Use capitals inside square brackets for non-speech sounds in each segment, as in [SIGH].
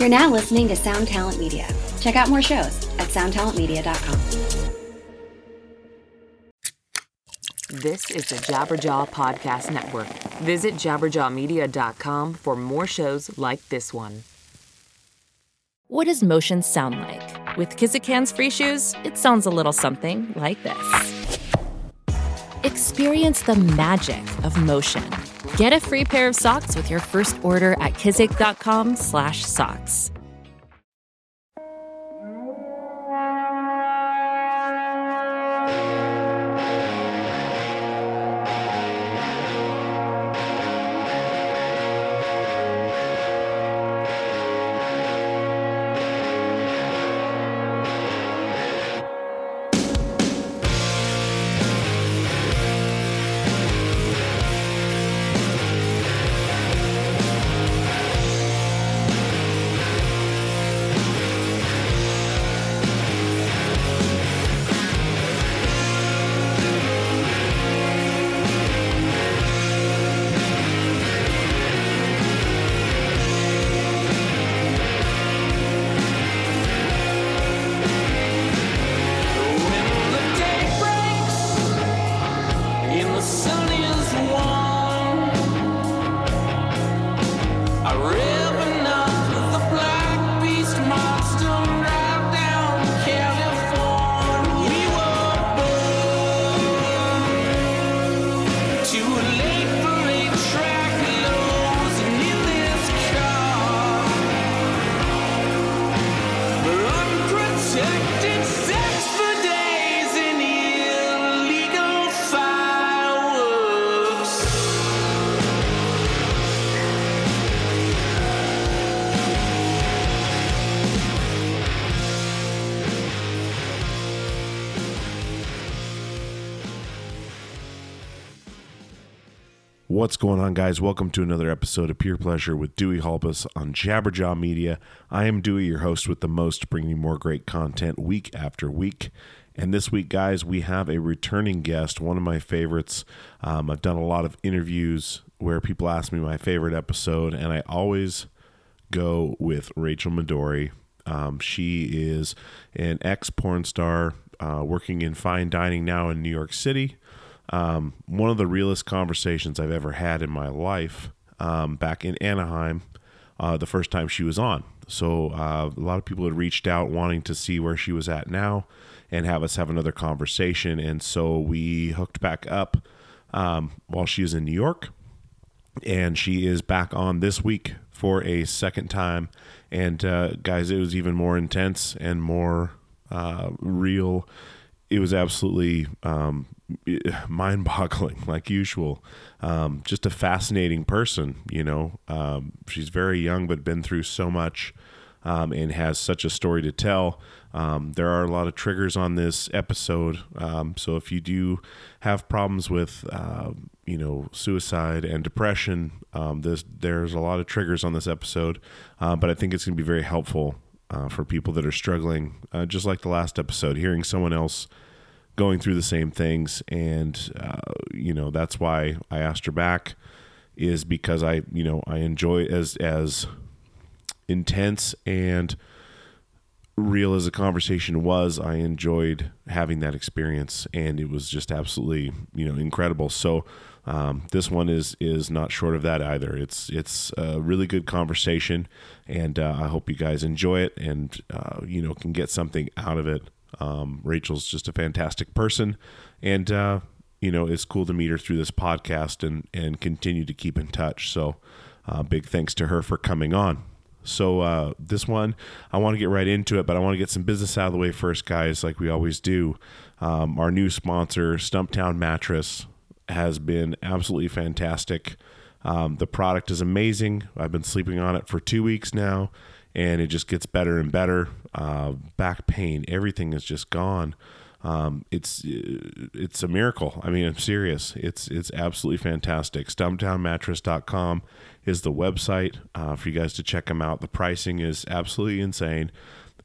You're now listening to Sound Talent Media. Check out more shows at soundtalentmedia.com. This is the Jabberjaw Podcast Network. Visit jabberjawmedia.com for more shows like this one. What does motion sound like? With Kizik hands-free shoes, it sounds a little something like this. Experience the magic of motion. Get a free pair of socks with your first order at kizik.com/socks. What's going on, guys? Welcome to another episode of Pure Pleasure with Dewey Halpus on Jabberjaw Media. I am Dewey, your host with the most, bringing you more great content week after week. And this week, guys, we have a returning guest, one of my favorites. Um, I've done a lot of interviews where people ask me my favorite episode, and I always go with Rachael Madori. Um, she is an ex porn star uh, working in fine dining now in New York City. Um, one of the realest conversations I've ever had in my life um, back in Anaheim uh, the first time she was on. So uh, a lot of people had reached out wanting to see where she was at now and have us have another conversation. And so we hooked back up um, while she was in New York. And she is back on this week for a second time. And uh, guys, it was even more intense and more uh, real. It was absolutely um, [SIGHS] mind boggling, like usual. Um, just a fascinating person, you know. Um, she's very young, but been through so much um, and has such a story to tell. Um, there are a lot of triggers on this episode. Um, so if you do have problems with, uh, you know, suicide and depression, there's, there's a lot of triggers on this episode. Uh, but I think it's going to be very helpful uh, for people that are struggling, uh, just like the last episode, hearing someone else going through the same things, and uh, you know that's why I asked her back, is because I you know I enjoy as as intense and real as a conversation was, I enjoyed having that experience, and it was just absolutely you know incredible. So um, this one is is not short of that either. It's it's a really good conversation, and uh, I hope you guys enjoy it, and uh, you know can get something out of it. Um, Rachael's just a fantastic person, and uh, you know it's cool to meet her through this podcast and and continue to keep in touch. So, uh, big thanks to her for coming on. So uh, this one, I want to get right into it, but I want to get some business out of the way first, guys, like we always do. Um, our new sponsor, Stumptown Mattress, has been absolutely fantastic. Um, the product is amazing. I've been sleeping on it for two weeks now and it just gets better and better. Uh, back pain, everything is just gone. Um, it's it's a miracle. I mean, I'm serious. It's it's absolutely fantastic. Stumptownmattress.com is the website uh, for you guys to check them out. The pricing is absolutely insane,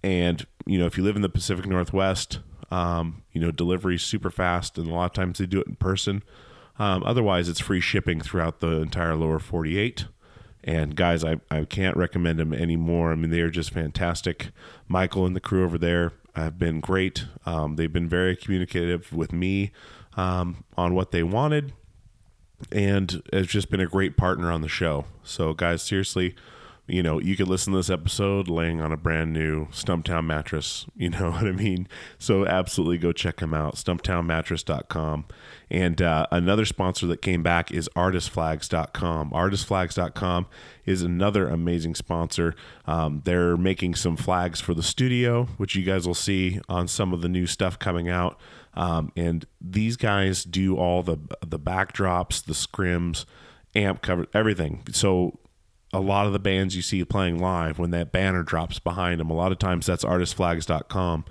and you know if you live in the Pacific Northwest, um, you know delivery is super fast, and a lot of times they do it in person. Um, otherwise, it's free shipping throughout the entire lower 48 And guys, I, I can't recommend them anymore. I mean, they are just fantastic. Michael and the crew over there have been great. Um, they've been very communicative with me um, on what they wanted, and has just been a great partner on the show. So, guys, seriously, you know, you could listen to this episode laying on a brand new Stumptown mattress. [LAUGHS] You know what I mean? So absolutely go check them out, stumptownmattress.com. And uh, another sponsor that came back is artistflags.com. Artistflags.com is another amazing sponsor. Um, they're making some flags for the studio, which you guys will see on some of the new stuff coming out. Um, and these guys do all the the backdrops, the scrims, amp cover, everything. So a lot of the bands you see playing live when that banner drops behind them a lot of times that's artistflags.com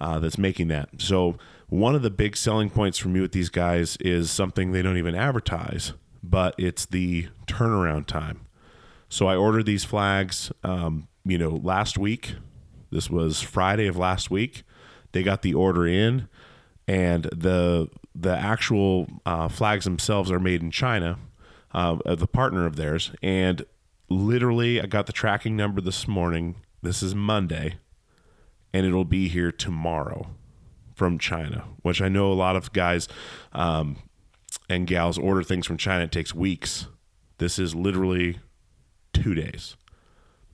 uh, that's making that. So one of the big selling points for me with these guys is something they don't even advertise but it's the turnaround time. So i ordered these flags um, you know last week. This was friday of last week. They got the order in and the the actual uh, flags themselves are made in china uh, the partner of theirs and literally, I got the tracking number this morning. This is Monday, and it'll be here tomorrow from China, which I know a lot of guys um, and gals order things from China. It takes weeks. This is literally two days.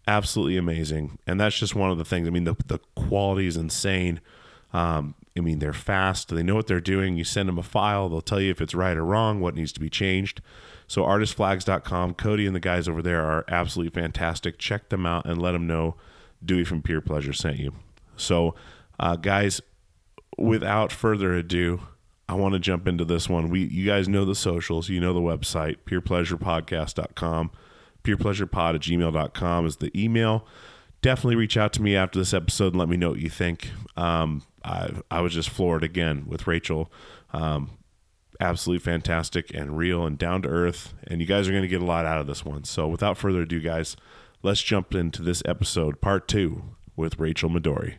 Absolutely amazing. And that's just one of the things. I mean, the, the quality is insane. Um, I mean, they're fast. They know what they're doing. You send them a file, they'll tell you if it's right or wrong, what needs to be changed. So artistflags.com, Cody and the guys over there are absolutely fantastic. Check them out and let them know Dewey from Peer Pleasure sent you. So, uh, guys, without further ado, I want to jump into this one. We, you guys know the socials, you know the website, peerpleasurepodcast.com, peerpleasurepod at gmail.com is the email. Definitely reach out to me after this episode and let me know what you think. Um, I, I was just floored again with Rachael. Um, absolutely fantastic and real and down to earth. And you guys are going to get a lot out of this one. So without further ado, guys, let's jump into this episode, part two, with Rachael Madori.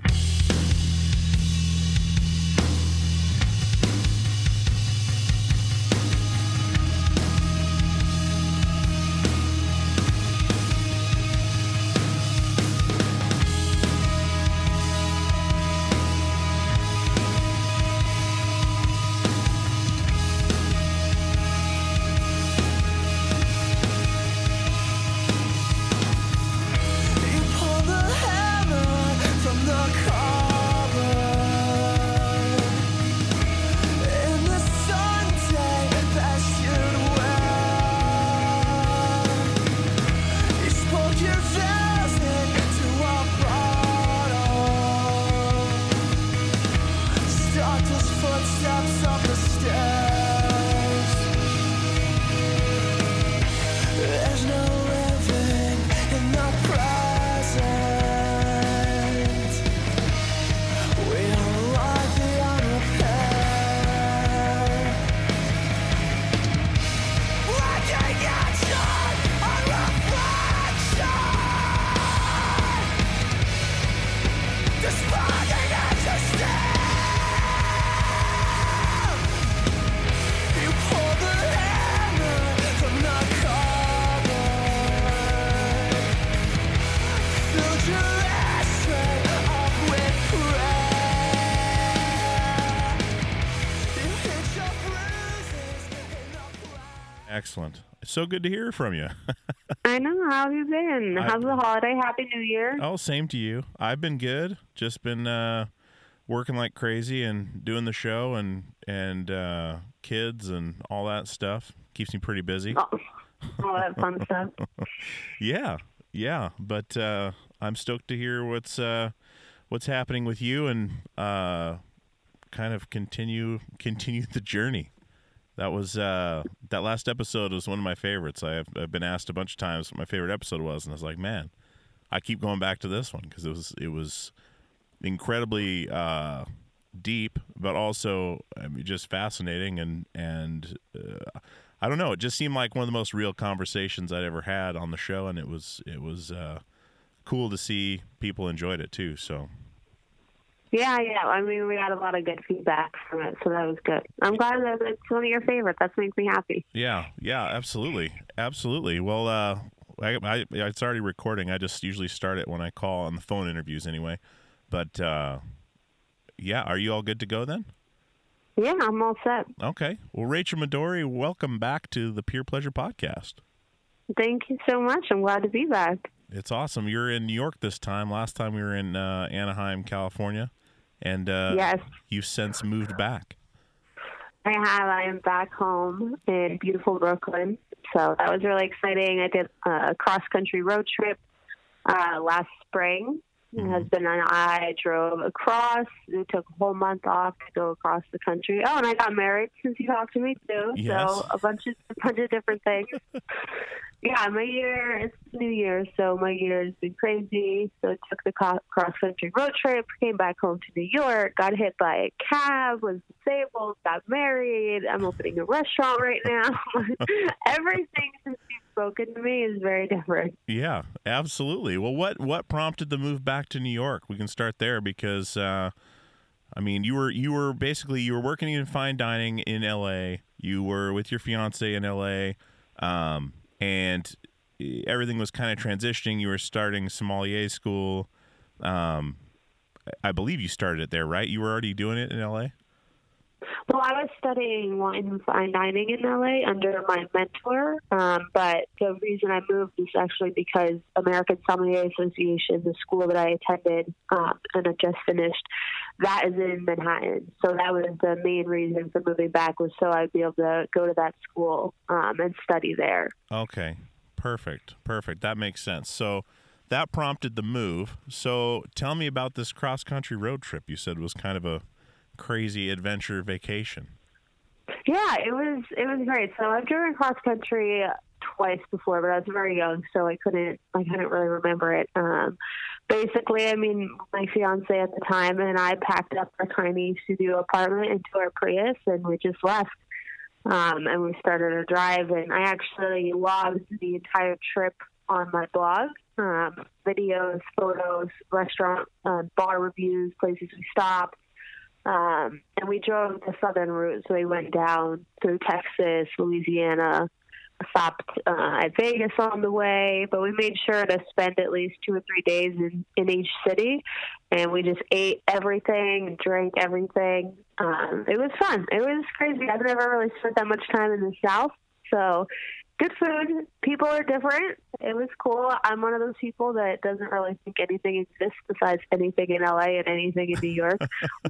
Excellent. It's so good to hear from you. [LAUGHS] I know. How have you been? I- How's the holiday? Happy New Year. oh, same to you. I've been good. Just been uh, working like crazy and doing the show and and uh, kids and all that stuff. Keeps me pretty busy. Oh, all that fun [LAUGHS] stuff. Yeah, yeah. But uh, I'm stoked to hear what's uh, what's happening with you and uh, kind of continue [LAUGHS] continue the journey. That was uh, that last episode was one of my favorites. I have, I've been asked a bunch of times what my favorite episode was, and I was like, man, I keep going back to this one because it was it was incredibly uh, deep, but also I mean, just fascinating and and uh, I don't know. It just seemed like one of the most real conversations I'd ever had on the show, and it was it was uh, cool to see people enjoyed it too. So Yeah, yeah. I mean, we got a lot of good feedback from it, so that was good. I'm glad that it's one of your favorites. That makes me happy. yeah, yeah, absolutely, absolutely. Well, uh, I, I, it's already recording. I just usually start it when I call on the phone interviews anyway. But uh, yeah, are you all good to go then? Yeah, I'm all set. Okay. Well, Rachael Madori, welcome back to the Peer Pleasure Podcast. Thank you so much. I'm glad to be back. It's awesome. You're in New York this time. Last time we were in uh, Anaheim, California, and uh, Yes. you've since moved back. I have. I am back home in beautiful Brooklyn. So that was really exciting. I did a cross country road trip uh, last spring. My mm-hmm. husband and I drove across. We took a whole month off to go across the country. Oh, and I got married since you talked to me too. Yes. So a bunch of a bunch of different things. [LAUGHS] yeah, my year it's New Year, so my year has been crazy. So I took the cross country road trip, came back home to New York, got hit by a cab, was disabled, got married. I'm opening a restaurant right now. [LAUGHS] [LAUGHS] Everything since spoken to me is very [LAUGHS] different. Yeah, absolutely. Well, what what prompted the move back to New York? We can start there because uh, I mean, you were you were basically you were working in fine dining in L.A. You were with your fiance in L.A. Um, and everything was kind of transitioning. You were starting sommelier school. Um, I believe you started it there, right? You were already doing it in L.A. Well, I was studying wine and fine dining in LA under my mentor, um, but the reason I moved is actually because American Sommelier Association, the school that I attended um, and I just finished, that is in Manhattan. So that was the main reason for moving back was so I'd be able to go to that school um, and study there. Okay, perfect, perfect. That makes sense. So that prompted the move. So tell me about this cross country road trip. You said was kind of a crazy adventure vacation. Yeah, it was it was great. So I've driven cross country twice before, but I was very young, so I couldn't I couldn't really remember it. Um, basically, I mean, my fiance at the time and I packed up our tiny studio apartment into our Prius, and we just left. Um, and we started a drive, and I actually logged the entire trip on my blog. Um, videos, photos, restaurant, uh, bar reviews, places we stopped. Um, and we drove the southern route, so we went down through Texas, Louisiana, stopped uh, at Vegas on the way, but we made sure to spend at least two or three days in, in each city, and we just ate everything, drank everything. Um, it was fun. It was crazy. I've never really spent that much time in the South, so good food. People are different. It was cool. I'm one of those people that doesn't really think anything exists besides anything in LA and anything in New York.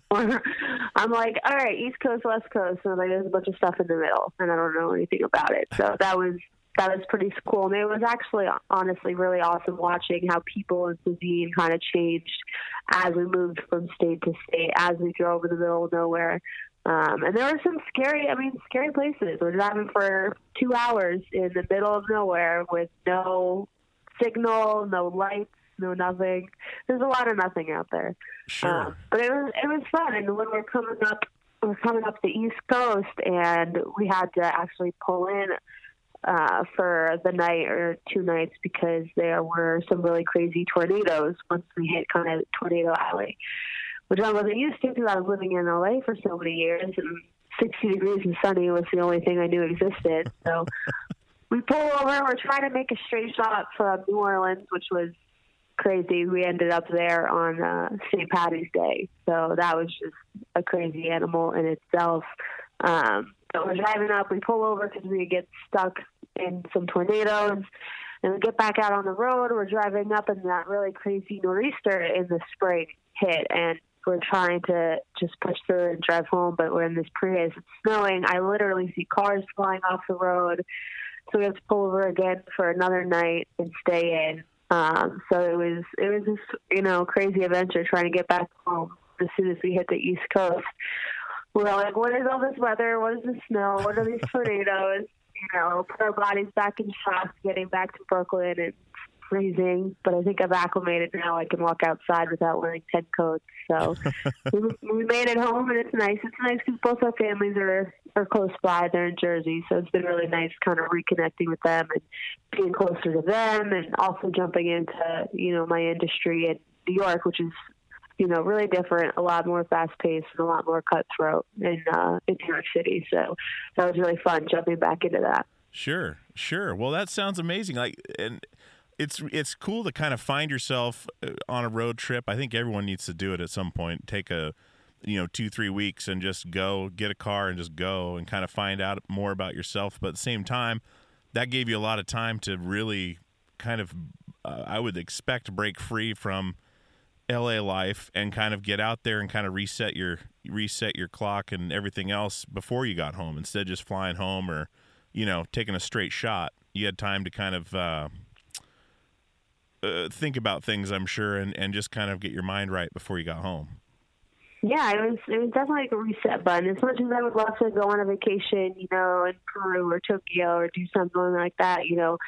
or [LAUGHS] [LAUGHS] I'm like, all right, East Coast, West Coast, and like there's a bunch of stuff in the middle, and I don't know anything about it. So that was that was pretty cool. And it was actually honestly really awesome watching how people and cuisine kind of changed as we moved from state to state, as we drove in the middle of nowhere. Um, and there were some scary, I mean, scary places. We're driving for two hours in the middle of nowhere with no signal, no lights, no nothing. There's a lot of nothing out there. Sure. Um, but it was it was fun. And when we're coming up, we're coming up the East Coast, and we had to actually pull in uh, for the night or two nights because there were some really crazy tornadoes once we hit kind of Tornado Alley which I wasn't used to because I was living in LA for so many years, and 60 degrees and sunny was the only thing I knew existed. So [LAUGHS] we pull over. We're trying to make a straight shot from New Orleans, which was crazy. We ended up there on uh, St. Patty's Day, so that was just a crazy animal in itself. Um, so we're driving up. We pull over because we get stuck in some tornadoes. And we get back out on the road. We're driving up, and that really crazy nor'easter in the spring hit, and we're trying to just push through and drive home, but we're in this Prius. It's snowing. I literally see cars flying off the road. So we have to pull over again for another night and stay in. Um, so it was it was this you know crazy adventure trying to get back home as soon as we hit the East Coast. We're like, what is all this weather? What is the snow? What are these [LAUGHS] tornadoes? You know, put our bodies back in shock getting back to Brooklyn and freezing, but I think I've acclimated now. I can walk outside without wearing ten coats. So [LAUGHS] we, we made it home, and it's nice. It's nice because both our families are are close by. They're in Jersey, so it's been really nice, kind of reconnecting with them and being closer to them, and also jumping into you know my industry in New York, which is you know really different, a lot more fast paced, and a lot more cutthroat in uh, in New York City. So that was really fun jumping back into that. Sure, sure. Well, that sounds amazing. Like, and it's it's cool to kind of find yourself uh, on a road trip. I think everyone needs to do it at some point. Take a you know two three weeks and just go get a car and just go and kind of find out more about yourself. But at the same time, that gave you a lot of time to really kind of uh, I would expect break free from LA life and kind of get out there and kind of reset your reset your clock and everything else before you got home instead of just flying home or you know taking a straight shot. You had time to kind of uh, uh, think about things, I'm sure, and, and just kind of get your mind right before you got home. Yeah, it was it was definitely like a reset button. As much as I would love to go on a vacation, you know, in Peru or Tokyo or do something like that, you know,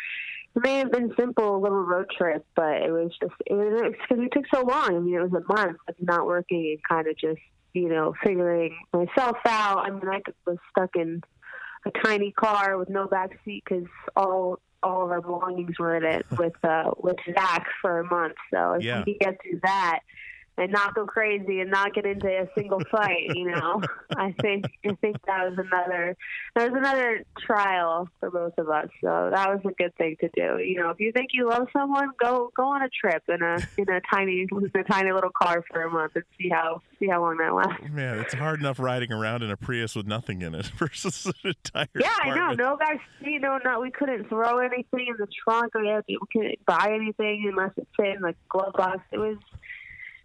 it may have been simple, little road trip, but it was just it was because it took so long. I mean, it was a month of not working and kind of just you know figuring myself out. I mean, I was stuck in a tiny car with no back seat because all all of our belongings were in it with uh with Zach for a month. So if Yeah. we could get through that and not go crazy and not get into a single fight, you know, [LAUGHS] I think I think that was another that was another trial for both of us. So that was a good thing to do. You know, if you think you love someone, go go on a trip in a in a tiny in a tiny little car for a month and see how see how long that lasts. Man, it's hard enough riding around in a Prius with nothing in it [LAUGHS] versus an entire Yeah, I know. No back seat, no, no. We couldn't throw anything in the trunk. We, had, we couldn't buy anything unless it fit in the glove box. It was.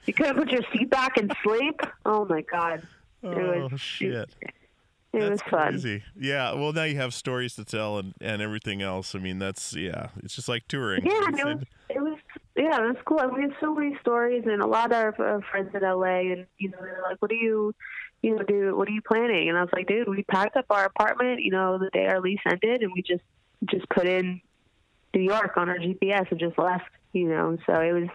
You couldn't put your seat back and sleep. Oh my god, Oh was shit. It, it was That's fun. crazy. Yeah. Well, now you have stories to tell and, and everything else. I mean, that's yeah. It's just like touring. Yeah, it was. It was. Yeah, it was cool. And we had so many stories, and a lot of our uh, friends in LA, and you know, they're like, "What do you, you know, do? What are you planning?" And I was like, "Dude, we packed up our apartment, you know, the day our lease ended, and we just just put in New York on our GPS and just left." You know, so it was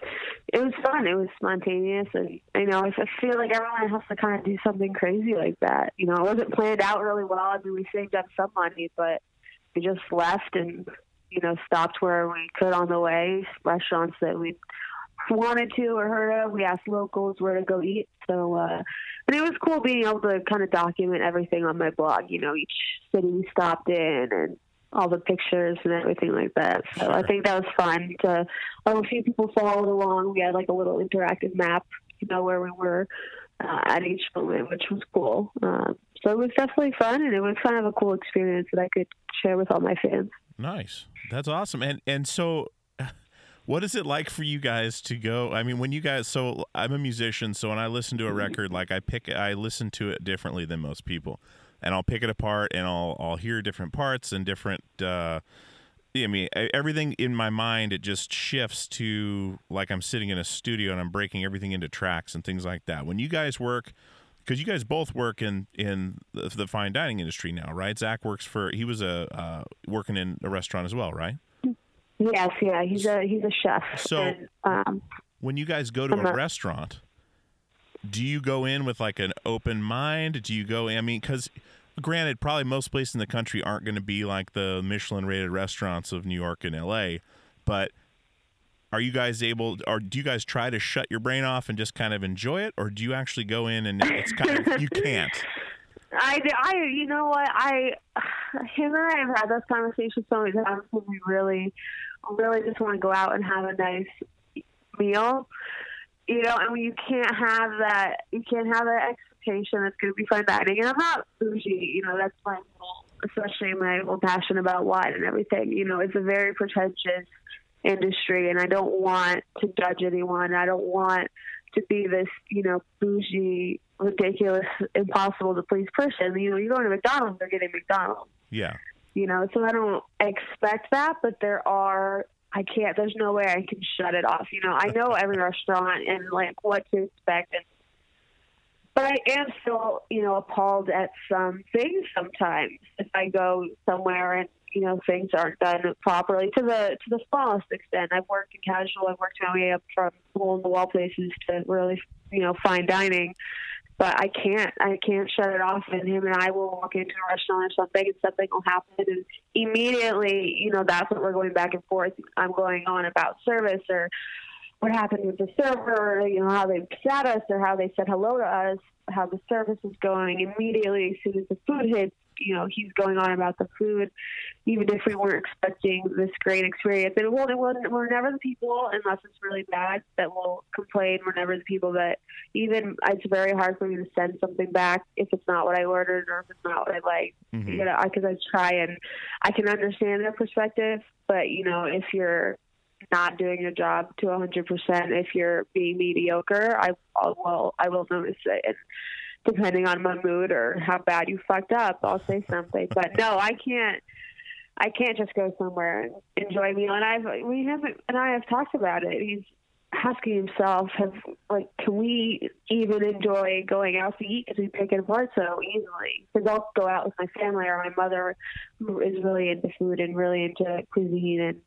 it was fun. It was spontaneous, and you know, I feel like everyone has to kind of do something crazy like that. You know, it wasn't planned out really well. I mean, we saved up some money, but we just left and you know stopped where we could on the way, restaurants that we wanted to or heard of. We asked locals where to go eat. So, uh, and it was cool being able to kind of document everything on my blog. You know, each city we stopped in and all the pictures and everything like that. So I think that was fun. To a few people followed along. We had like a little interactive map, you know, where we were uh, at each moment, which was cool. Um, so it was definitely fun, and it was kind of a cool experience that I could share with all my fans. Nice. That's awesome. And and so [LAUGHS] what is it like for you guys to go? I mean, when you guys so I'm a musician, so when I listen to a record, like I pick I listen to it differently than most people. And I'll pick it apart and I'll I'll hear different parts and different uh I mean, everything in my mind it just shifts to like I'm sitting in a studio and I'm breaking everything into tracks and things like that. When you guys work, because you guys both work in in the, the fine dining industry now, right? Zach works for he was a uh, working in a restaurant as well, right? Yes, yeah, he's a he's a chef. So- and, um, When you guys go to a restaurant, do you go in with like an open mind? Do you go? I mean, because granted, probably most places in the country aren't going to be like the Michelin rated restaurants of New York and L.A., but are you guys able or do you guys try to shut your brain off and just kind of enjoy it or do you actually go in and it's kind of you can't [LAUGHS] I, I, you know what? I, him and I have had those conversations so many times when we really, really just want to go out and have a nice meal. You know, and you can't have that. You can't have that expectation that's going to be fine dining. And I'm not bougie. You know, that's my whole, especially my whole passion about wine and everything. You know, it's a very pretentious industry, and I don't want to judge anyone. I don't want to be this, you know, bougie, ridiculous, impossible to please person. You know, you're going to McDonald's, they're getting McDonald's. yeah You know, so I don't expect that, but there are. I can't. There's no way I can shut it off. You know, I know every restaurant and like what to expect, and but I am still, you know, appalled at some things sometimes. If I go somewhere and you know things aren't done properly to the to the smallest extent. I've worked in casual. I've worked my way up from hole in the wall places to really, you know, fine dining. But I can't. I can't shut it off. And him and I will walk into a restaurant or something, and something will happen, and immediately, you know, that's what we're going back and forth. I'm going on about service or what happened with the server, or, you know, how they sat us or how they said hello to us, how the service is going. Immediately, as soon as the food hits, you know he's going on about the food, even if we weren't expecting this great experience. And we'll, we'll, we're never the people, unless it's really bad, that will complain. We're never the people that even it's very hard for me to send something back if it's not what I ordered or if it's not what I like. Mhm. You know, because I try and I can understand their perspective, but you know, if you're not doing your job to 100%, if you're being mediocre, I I will I will notice it. And depending on my mood or how bad you fucked up, I'll say something. But no, I can't. I can't just go somewhere and enjoy a meal. And I've we haven't and I have talked about it. He's asking himself, have like, can we even enjoy going out to eat because we pick it apart so easily? Because I'll go out with my family or my mother, who is really into food and really into cuisine and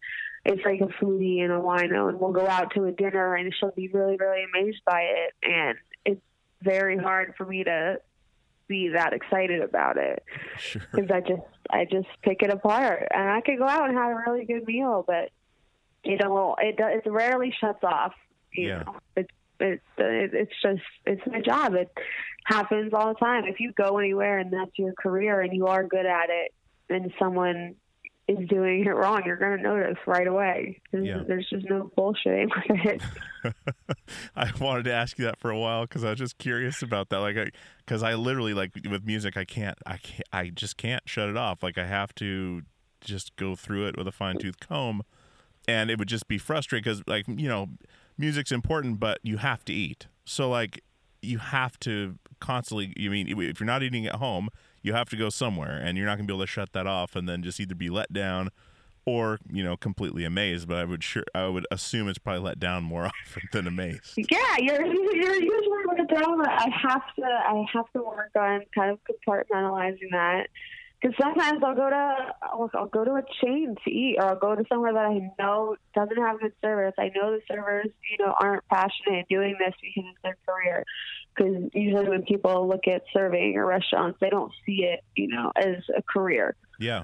it's like a foodie and a wino, and we'll go out to a dinner and she'll be really, really amazed by it. And very hard for me to be that excited about it Sure. because I just I just pick it apart, and I could go out and have a really good meal, but you know it it rarely shuts off. You Yeah. know, it's it's it, it's just it's my job. It happens all the time. If you go anywhere and that's your career and you are good at it, and someone is doing it wrong, you're going to notice right away. There's, Yeah. there's just no bullshitting with it. [LAUGHS] [LAUGHS] I wanted to ask you that for a while because I was just curious about that. Like, because I, literally like with music, I can't, I can't, I just can't shut it off. Like, I have to just go through it with a fine tooth comb, and it would just be frustrating because, like, you know, music's important, but you have to eat. So, like, you have to constantly. You mean if you're not eating at home, you have to go somewhere, and you're not gonna be able to shut that off, and then just either be let down. Or you know, completely amazed, but I would sure I would assume it's probably let down more [LAUGHS] often than amazed. Yeah, you're you're usually let down. I have to I have to work on kind of compartmentalizing that because sometimes I'll go to I'll, I'll go to a chain to eat, or I'll go to somewhere that I know doesn't have good service. I know the servers, you know, aren't passionate in doing this because it's their career. Because usually when people look at serving or restaurants, they don't see it, you know, as a career. Yeah.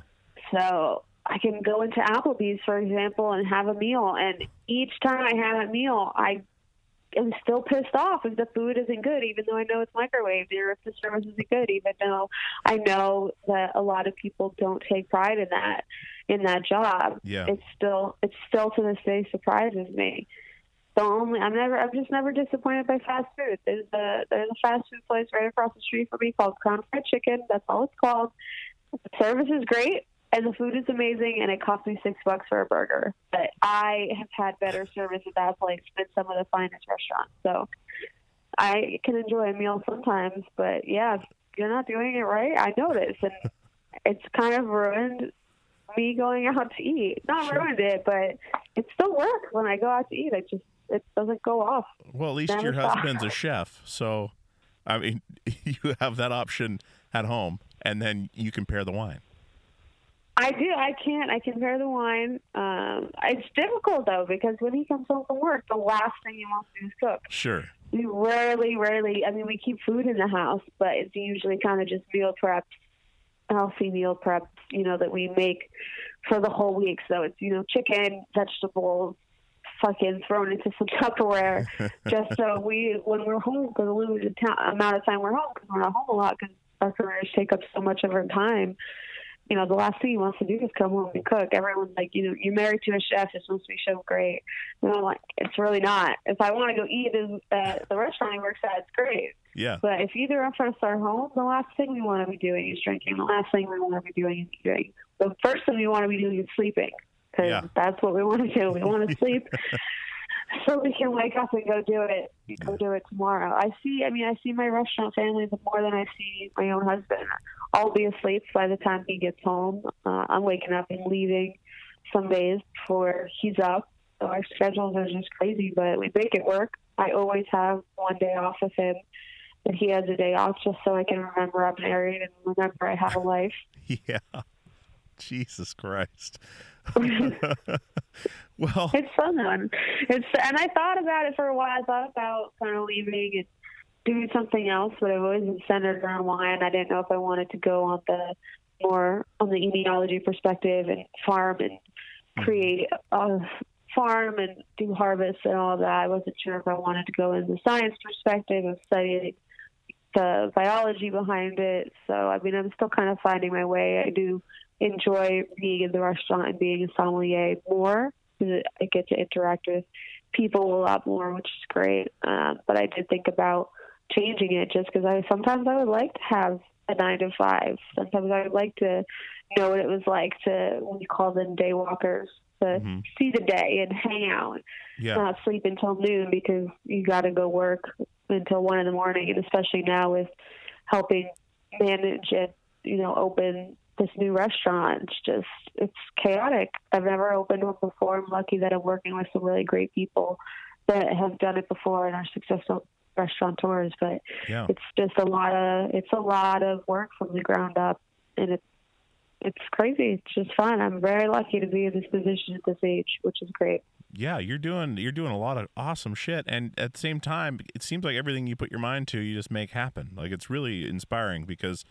So I can go into Applebee's, for example, and have a meal. And each time I have a meal, I am still pissed off if the food isn't good, even though I know it's microwaved, or if the service isn't good, even though I know that a lot of people don't take pride in that in that job. Yeah. It's still it's still to this day surprises me. The only I'm never I'm just never disappointed by fast food. There's a there's a fast food place right across the street from me called Crown Fried Chicken. That's all it's called. The service is great and the food is amazing and it cost me six bucks for a burger. But I have had better service at that place than some of the finest restaurants. So I can enjoy a meal sometimes, but yeah, if you're not doing it right, I notice and [LAUGHS] it's kind of ruined me going out to eat. Not ruined it, but it still works when I go out to eat. It just it doesn't go off. Well, at least Never your thought. husband's a chef, so I mean, [LAUGHS] you have that option at home, and then you compare the wine. I do. I can't. I can pair the wine. Um, it's difficult though because when he comes home from work, the last thing he wants to do is cook. Sure. We rarely, rarely. I mean, we keep food in the house, but it's usually kind of just meal preps, healthy meal preps. You know that we make for the whole week. So it's you know chicken, vegetables, fucking thrown into some [LAUGHS] Tupperware, [LAUGHS] just so we when we're home for the limited ta- amount of time we're home because we're not home a lot because our careers take up so much of our time you know, the last thing he wants to do is come home and cook. Everyone's like, you know, you're married to a chef. It's supposed to be so great. And I'm like, it's really not. If I want to go eat at uh, the restaurant he works at, it's great. Yeah. But if either of us are home, the last thing we want to be doing is drinking. The last thing we want to be doing is eating. The first thing we want to be doing is sleeping because Yeah. that's what we want to do. We want to [LAUGHS] sleep so we can wake up and go do it. Go do it tomorrow. I see. I mean, I see my restaurant family more than I see my own husband. I'll be asleep by the time he gets home. Uh, I'm waking up and leaving some days before he's up. So our schedules are just crazy, but we make it work. I always have one day off with him, and he has a day off just so I can remember I'm married and remember I have a life. [LAUGHS] Yeah. Jesus Christ. [LAUGHS] [LAUGHS] well, It's fun it's and I thought about it for a while. I thought about kind of leaving and doing something else, but I've always been centered around wine. I didn't know if I wanted to go on the more on the enology perspective and farm and create a farm and do harvest and all that. I wasn't sure if I wanted to go in the science perspective of studying the biology behind it. So I mean, I'm still kind of finding my way. I do enjoy being in the restaurant and being a sommelier more because I get to interact with people a lot more, which is great. Um, but I did think about changing it just because I sometimes I would like to have a nine to five. Sometimes I would like to know what it was like to we call them day walkers to Mhm. see the day and hang out, Yeah. not sleep until noon because you got to go work until one in the morning, and especially now with helping manage and you know open this new restaurant. It's just it's chaotic. I've never opened one before. I'm lucky that I'm working with some really great people that have done it before and are successful restaurateurs. But Yeah. it's just a lot of it's a lot of work from the ground up, and it's it's crazy. It's just fun. I'm very lucky to be in this position at this age, which is great. yeah, you're doing you're doing a lot of awesome shit, and at the same time, it seems like everything you put your mind to, you just make happen. Like it's really inspiring because,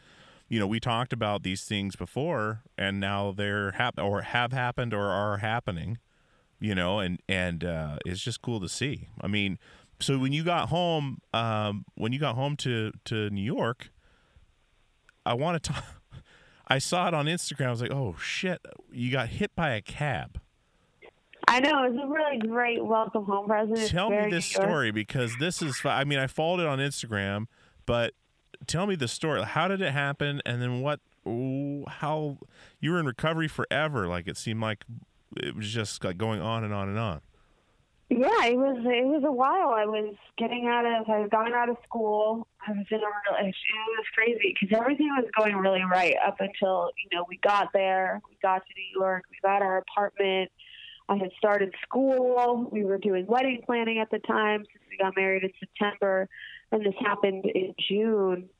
you know, we talked about these things before, and now they're hap- or have happened or are happening. You know, and and uh, it's just cool to see. I mean, so when you got home, um, when you got home to to New York, I want to talk. [LAUGHS] I saw it on Instagram. I was like, "Oh shit! You got hit by a cab." I know it's a really great welcome home present. Tell me this story because this is i mean i followed it on instagram but tell me the story how did it happen and then what ooh, how you were in recovery forever like it seemed like it was just like going on and on and on Yeah, it was it was a while. I was getting out of I was going out of school. I was in a real it was crazy because everything was going really right up until you know we got there. We got to New York. We got our apartment. I had started school. We were doing wedding planning at the time since we got married in September, and this happened in June.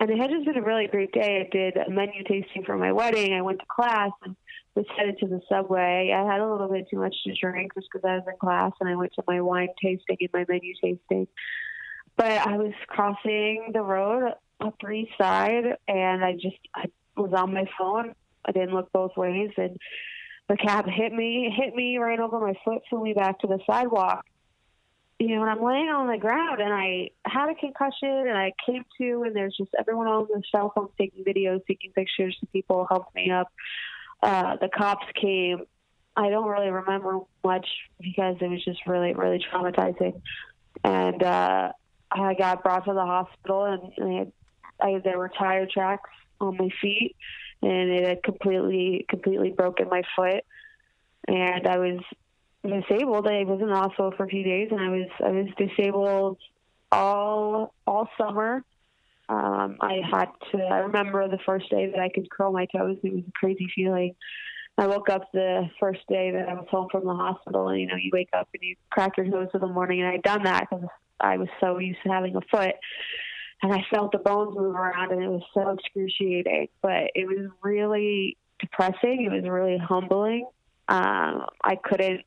And it had just been a really great day. I did a menu tasting for my wedding. I went to class and was headed to the subway. I had a little bit too much to drink just because I was in class, and I went to my wine tasting and my menu tasting. But I was crossing the road Upper East Side, and I just I was on my phone. I didn't look both ways, and the cab hit me, hit me right over my foot, flew me back to the sidewalk. You know, and I'm laying on the ground, and I had a concussion, and I came to, and there's just everyone on the cell phones taking videos, taking pictures. The people helped me up. Uh, the cops came. I don't really remember much because it was just really, really traumatizing. And uh, I got brought to the hospital, and I had, I, there were tire tracks on my feet, and it had completely, completely broken my foot. And I was disabled. I was in the hospital for a few days, and I was, I was disabled all, all summer. Um, I had to. I remember the first day that I could curl my toes. It was a crazy feeling. I woke up the first day that I was home from the hospital, and you know, you wake up and you crack your toes in the morning, and I'd done that because I was so used to having a foot, and I felt the bones move around, and it was so excruciating. But it was really depressing. It was really humbling. Um, I couldn't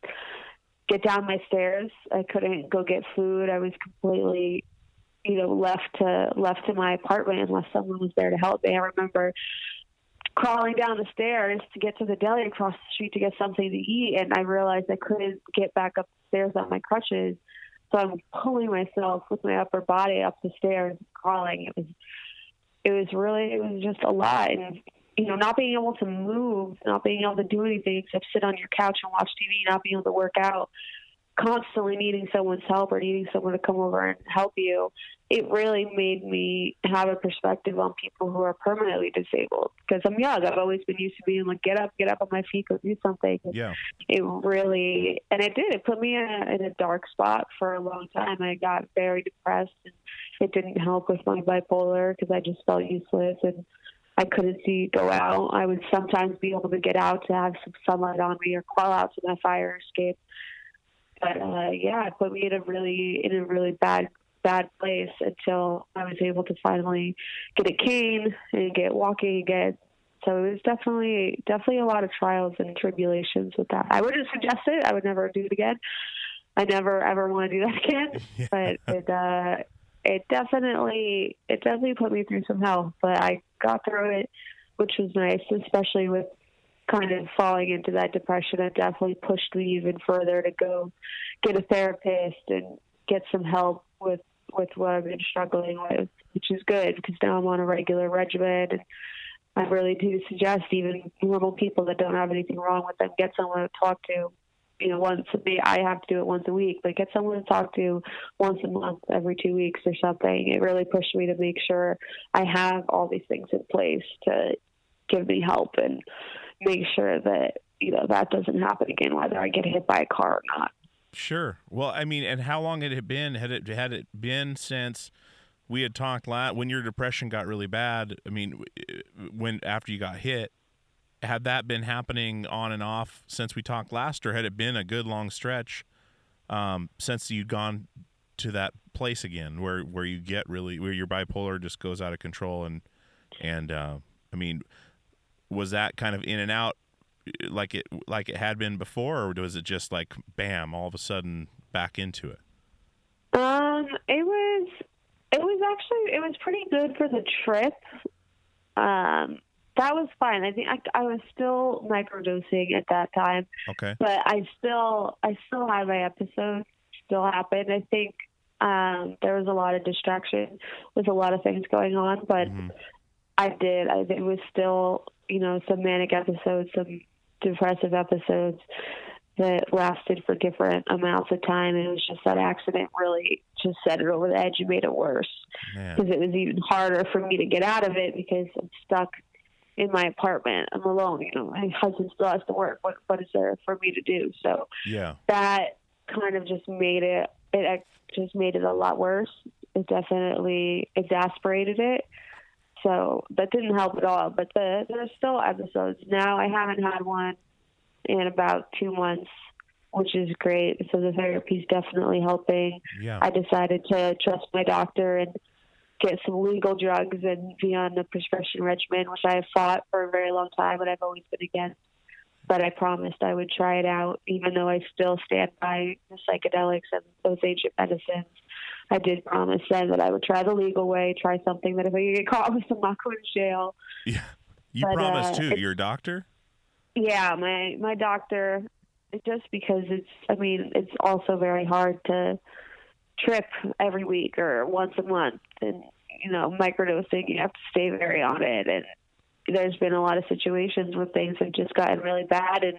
get down my stairs. I couldn't go get food. I was completely you know left to left to my apartment unless someone was there to help me. I remember crawling down the stairs to get to the deli across the street to get something to eat, and I realized I couldn't get back up the stairs on my crutches. So I'm pulling myself with my upper body up the stairs, crawling. It was it was really it was just a lot, and you know not being able to move, not being able to do anything except sit on your couch and watch TV, not being able to work out constantly needing someone's help or needing someone to come over and help you, it really made me have a perspective on people who are permanently disabled. Because I'm young, I've always been used to being like, get up, get up on my feet, go do something. yeah It really, and it did. It put me in a, in a dark spot for a long time. I got very depressed, and it didn't help with my bipolar because I just felt useless and. I couldn't see go out. I would sometimes be able to get out to have some sunlight on me or crawl out to my fire escape but uh, yeah, it put me in a really in a really bad bad place until I was able to finally get a cane and get walking again. So it was definitely definitely a lot of trials and tribulations with that. I wouldn't suggest it. I would never do it again. I never ever want to do that [LAUGHS] again. [LAUGHS] But it uh, it definitely it definitely put me through some hell. But I got through it, which was nice, especially with kind of falling into that depression, it definitely pushed me even further to go get a therapist and get some help with with what I've been struggling with, which is good because now I'm on a regular regimen. And I really do suggest even normal people that don't have anything wrong with them get someone to talk to. You know, once. I have to do it once a week, but get someone to talk to once a month, every two weeks or something. It really pushed me to make sure I have all these things in place to give me help and make sure that you know that doesn't happen again, whether I get hit by a car or not. Sure. Well, I mean, and how long had it been? Had it had it been since we had talked last when your depression got really bad? I mean, when after you got hit, had that been happening on and off since we talked last, or had it been a good long stretch um, since you'd gone to that place again, where where you get really where your bipolar just goes out of control and and uh, I mean, was that kind of in and out like it like it had been before, or was it just like bam, all of a sudden back into it? Um, it was it was actually it was pretty good for the trip. Um, that was fine. I think I, I was still microdosing at that time, Okay. but I still I still had my episode still happened. I think um, there was a lot of distraction with a lot of things going on, but Mhm. I did. I it was still you know some manic episodes, some depressive episodes that lasted for different amounts of time. And it was just that accident really just set it over the edge and made it worse because it was even harder for me to get out of it because I'm stuck in my apartment. I'm alone. You know, my husband still has to work. What what is there for me to do? So Yeah. that kind of just made it. It just made it a lot worse. It definitely exasperated it. So that didn't help at all. But the, there's still episodes now. I haven't had one in about two months, which is great. So the therapy's definitely helping. Yeah. I decided to trust my doctor and get some legal drugs and be on the prescription regimen, which I have fought for a very long time and I've always been against. But I promised I would try it out, even though I still stand by the psychedelics and those ancient medicines. I did promise then that I would try the legal way, try something that if I get caught [LAUGHS] with, I'm not going to jail. Yeah. You But, promised uh, too. Your doctor? Yeah, my my doctor. Just because it's, I mean, it's also very hard to trip every week or once a month, and you know, microdosing. You have to stay very on it, and there's been a lot of situations where things have just gotten really bad and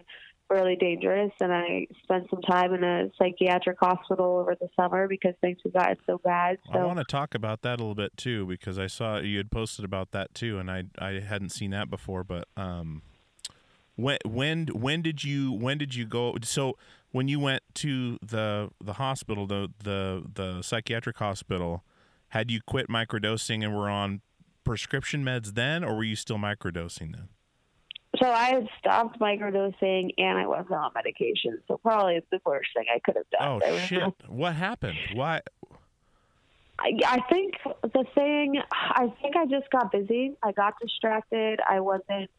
really dangerous. And I spent some time in a psychiatric hospital over the summer because things have gotten so bad. I want to talk about that a little bit too because I saw you had posted about that too, and I I hadn't seen that before. But um, when when when did you when did you go? So when you went to the the hospital, the the the psychiatric hospital, had you quit microdosing and were on prescription meds then, or were you still microdosing then? So I had stopped microdosing and I wasn't on medication. So probably the worst thing I could have done. Oh shit! What happened? Why? I, I think the thing, I think I just got busy. I got distracted. I wasn't,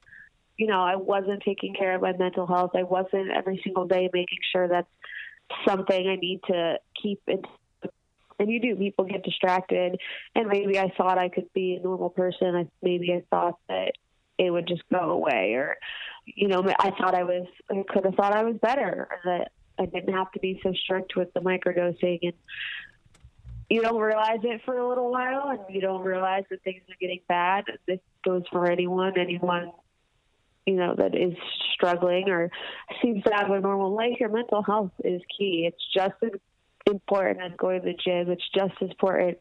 you know, I wasn't taking care of my mental health. I wasn't every single day making sure that's something I need to keep in. And you do, people get distracted. And maybe I thought I could be a normal person. I, maybe I thought that it would just go away. Or, you know, I thought I was, I could have thought I was better, that I didn't have to be so strict with the microdosing. And you don't realize it for a little while and you don't realize that things are getting bad. This goes for anyone, anyone, you know, that is struggling or seems to have a normal life. Your mental health is key. It's just as important as going to the gym. It's just as important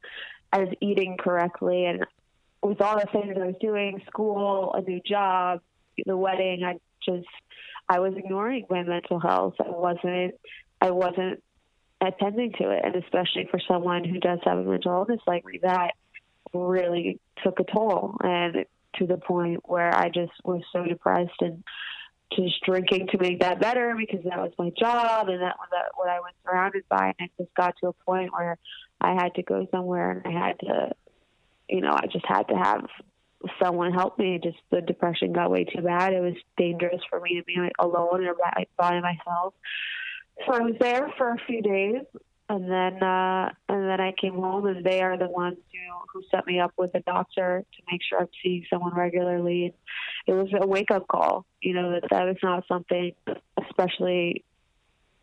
as eating correctly. And with all the things I was doing, school, a new job, the wedding, I just, I was ignoring my mental health. I wasn't, I wasn't attending to it, and especially for someone who does have a mental illness like me, that really took a toll, and to the point where I just was so depressed and just drinking to make that better because that was my job and that was what I was surrounded by, and it just got to a point where I had to go somewhere and I had to, you know, I just had to have someone help me. Just the depression got way too bad. It was dangerous for me to be alone or by, myself. So I was there for a few days, and then uh, and then I came home, and they are the ones who who set me up with a doctor to make sure I'm seeing someone regularly. And it was a wake up call, you know, that that is not something, especially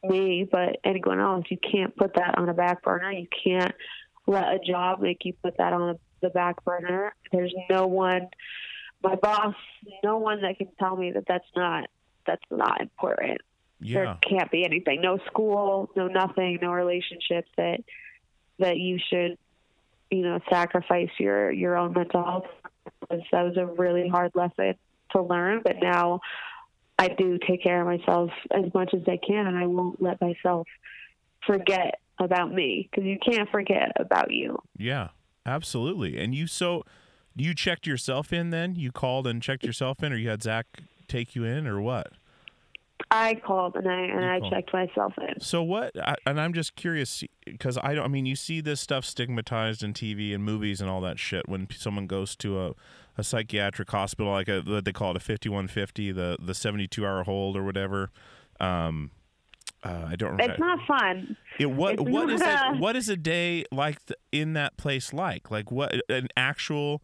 me, but anyone else. You can't put that on a back burner. You can't let a job make you put that on the back burner. There's no one, my boss, no one that can tell me that that's not that's not important. Yeah. There can't be anything, no school, no nothing, no relationships that that you should, you know, sacrifice your your own mental health. That was a really hard lesson to learn, but now I do take care of myself as much as I can, and I won't let myself forget about me because you can't forget about you. Yeah, absolutely. And you so you checked yourself in then? You called and checked yourself in, or you had Zach take you in, or what? I called and I and You I called. checked myself in. So what? I, and I'm just curious because I don't. I mean, you see this stuff stigmatized in TV and movies and all that shit. When someone goes to a, a psychiatric hospital, like a what they call it a 5150, the the 72 hour hold or whatever. Um, uh, I don't remember. It's not fun. It, what It's what is not- it? [LAUGHS] What is a day like th- in that place like? Like what an actual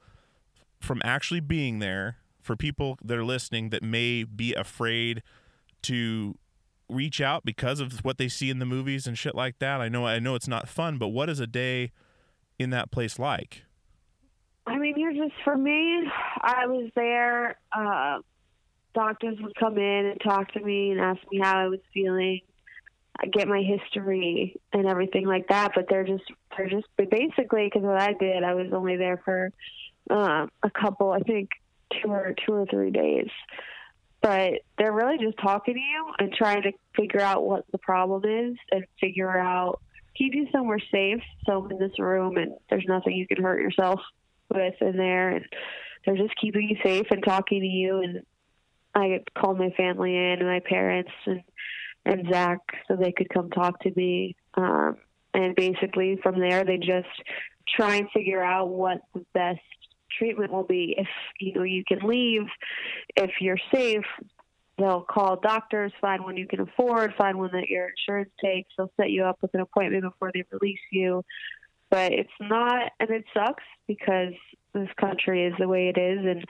from actually being there for people that are listening that may be afraid to reach out because of what they see in the movies and shit like that. I know I know it's not fun, but what is a day in that place like? I mean, you're just for me. I was there. Uh, doctors would come in and talk to me and ask me how I was feeling. I get my history and everything like that, but they're just they're just basically because what I did, I was only there for um, a couple, I think two or two or three days. But they're really just talking to you and trying to figure out what the problem is and figure out keep you somewhere safe. So in this room and there's nothing you can hurt yourself with in there and they're just keeping you safe and talking to you and I called my family in and my parents and and Zach so they could come talk to me. Um, and basically from there they just try and figure out what the best treatment will be. If you know you can leave, if you're safe, they'll call doctors, find one you can afford, find one that your insurance takes. They'll set you up with an appointment before they release you. But it's not, and it sucks because this country is the way it is, and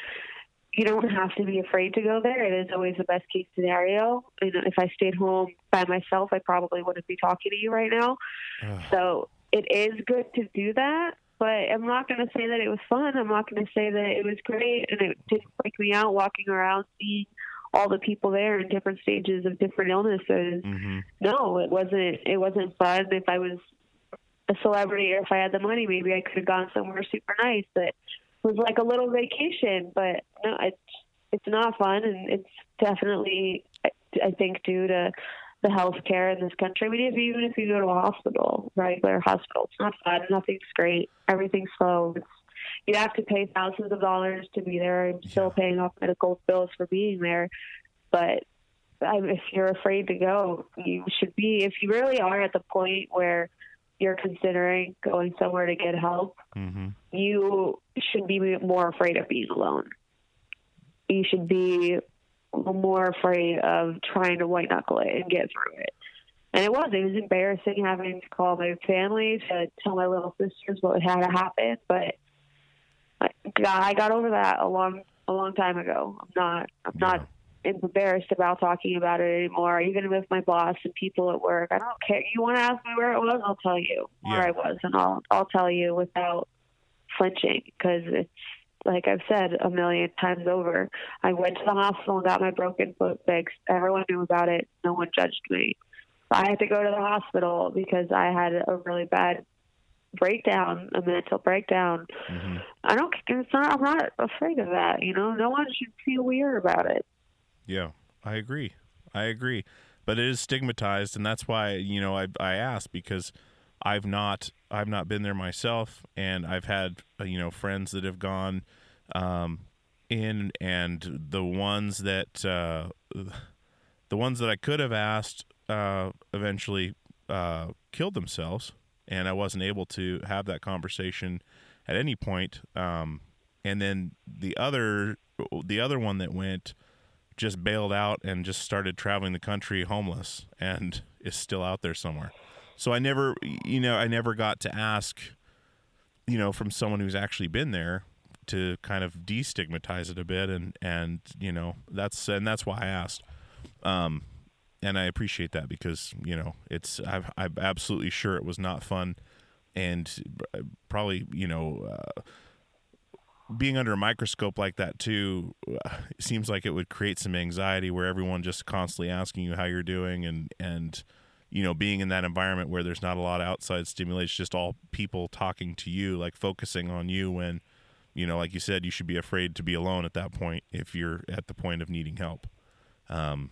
you don't have to be afraid to go there. It is always the best case scenario. You know, if I stayed home by myself, I probably wouldn't be talking to you right now. So it is good to do that, but I'm not going to say that it was fun. I'm not going to say that it was great and it didn't freak me out walking around seeing all the people there in different stages of different illnesses. Mm-hmm. No, it wasn't. It wasn't fun. If I was a celebrity or if I had the money, maybe I could have gone somewhere super nice. But was like a little vacation. But no, it's it's not fun, and it's definitely I, I think due to the health care in this country. I mean, if, even if you go to a hospital, regular hospital, it's not fun. Nothing's great. Everything's slow. It's, you have to pay thousands of dollars to be there. I'm still paying off medical bills for being there, but I, if you're afraid to go, you should be. If you really are at the point where you're considering going somewhere to get help, Mm-hmm. you should be more afraid of being alone. You should be more afraid of trying to white knuckle it and get through it. And it was. It was embarrassing having to call my family to tell my little sisters what had to happen. But I got, I got over that a long, a long time ago. I'm not. I'm not embarrassed about talking about it anymore. Even with my boss and people at work, I don't care. You want to ask me where it was? I'll tell you where Yeah. I was, and I'll I'll tell you without flinching because it's like I've said a million times over. I went to the hospital and got my broken foot fixed. Everyone knew about it. No one judged me. I had to go to the hospital because I had a really bad breakdown, a mental breakdown. Mm-hmm. I don't. It's not. I'm not afraid of that. You know, no one should feel weird about it. Yeah, I agree. I agree. But it is stigmatized, and that's why you know I I asked because I've not I've not been there myself, and I've had uh, you know friends that have gone um, in, and the ones that uh, the ones that I could have asked uh, eventually uh, killed themselves, and I wasn't able to have that conversation at any point. Um, and then the other the other one that went just bailed out and just started traveling the country homeless and [LAUGHS] is still out there somewhere. So I never, you know, I never got to ask, you know, from someone who's actually been there to kind of destigmatize it a bit and and you know that's and that's why I asked. Um, and I appreciate that because you know it's I've, I'm absolutely sure it was not fun and probably you know uh, being under a microscope like that too uh, seems like it would create some anxiety where everyone just constantly asking you how you're doing and and you know being in that environment where there's not a lot of outside stimulation just all people talking to you like focusing on you when you know like you said you should be afraid to be alone at that point if you're at the point of needing help. Um,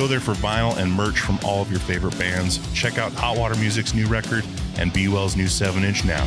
Go there for vinyl and merch from all of your favorite bands. Check out Hot Water Music's new record and Be Well's new 7 inch now.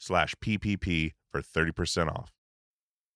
slash PPP for 30% off.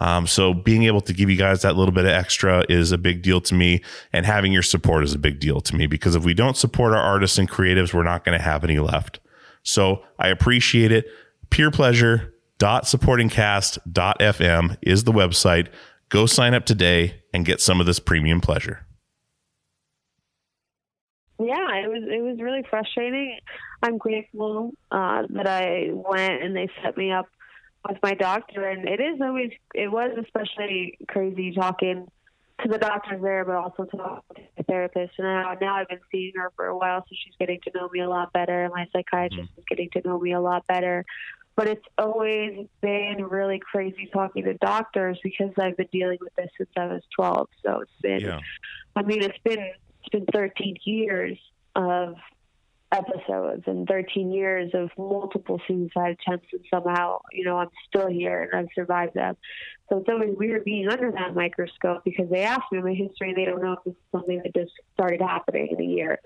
Um, so being able to give you guys that little bit of extra is a big deal to me, and having your support is a big deal to me because if we don't support our artists and creatives, we're not going to have any left. So I appreciate it. Peerpleasure.supportingcast.fm is the website. Go sign up today and get some of this premium pleasure. yeah, it was it was really frustrating. I'm grateful uh, that I went and they set me up with my doctor, and it is always it was especially crazy talking to the doctors there, but also to the therapist. And now, now I've been seeing her for a while, so she's getting to know me a lot better, and my psychiatrist mm-hmm. is getting to know me a lot better. But it's always been really crazy talking to doctors because I've been dealing with this since I was 12. So it's been Yeah. I mean, it's been it's been 13 years of episodes and 13 years of multiple suicide attempts, and somehow, you know, I'm still here and I've survived them. So it's always weird being under that microscope because they ask me my history and they don't know if this is something that just started happening in a year.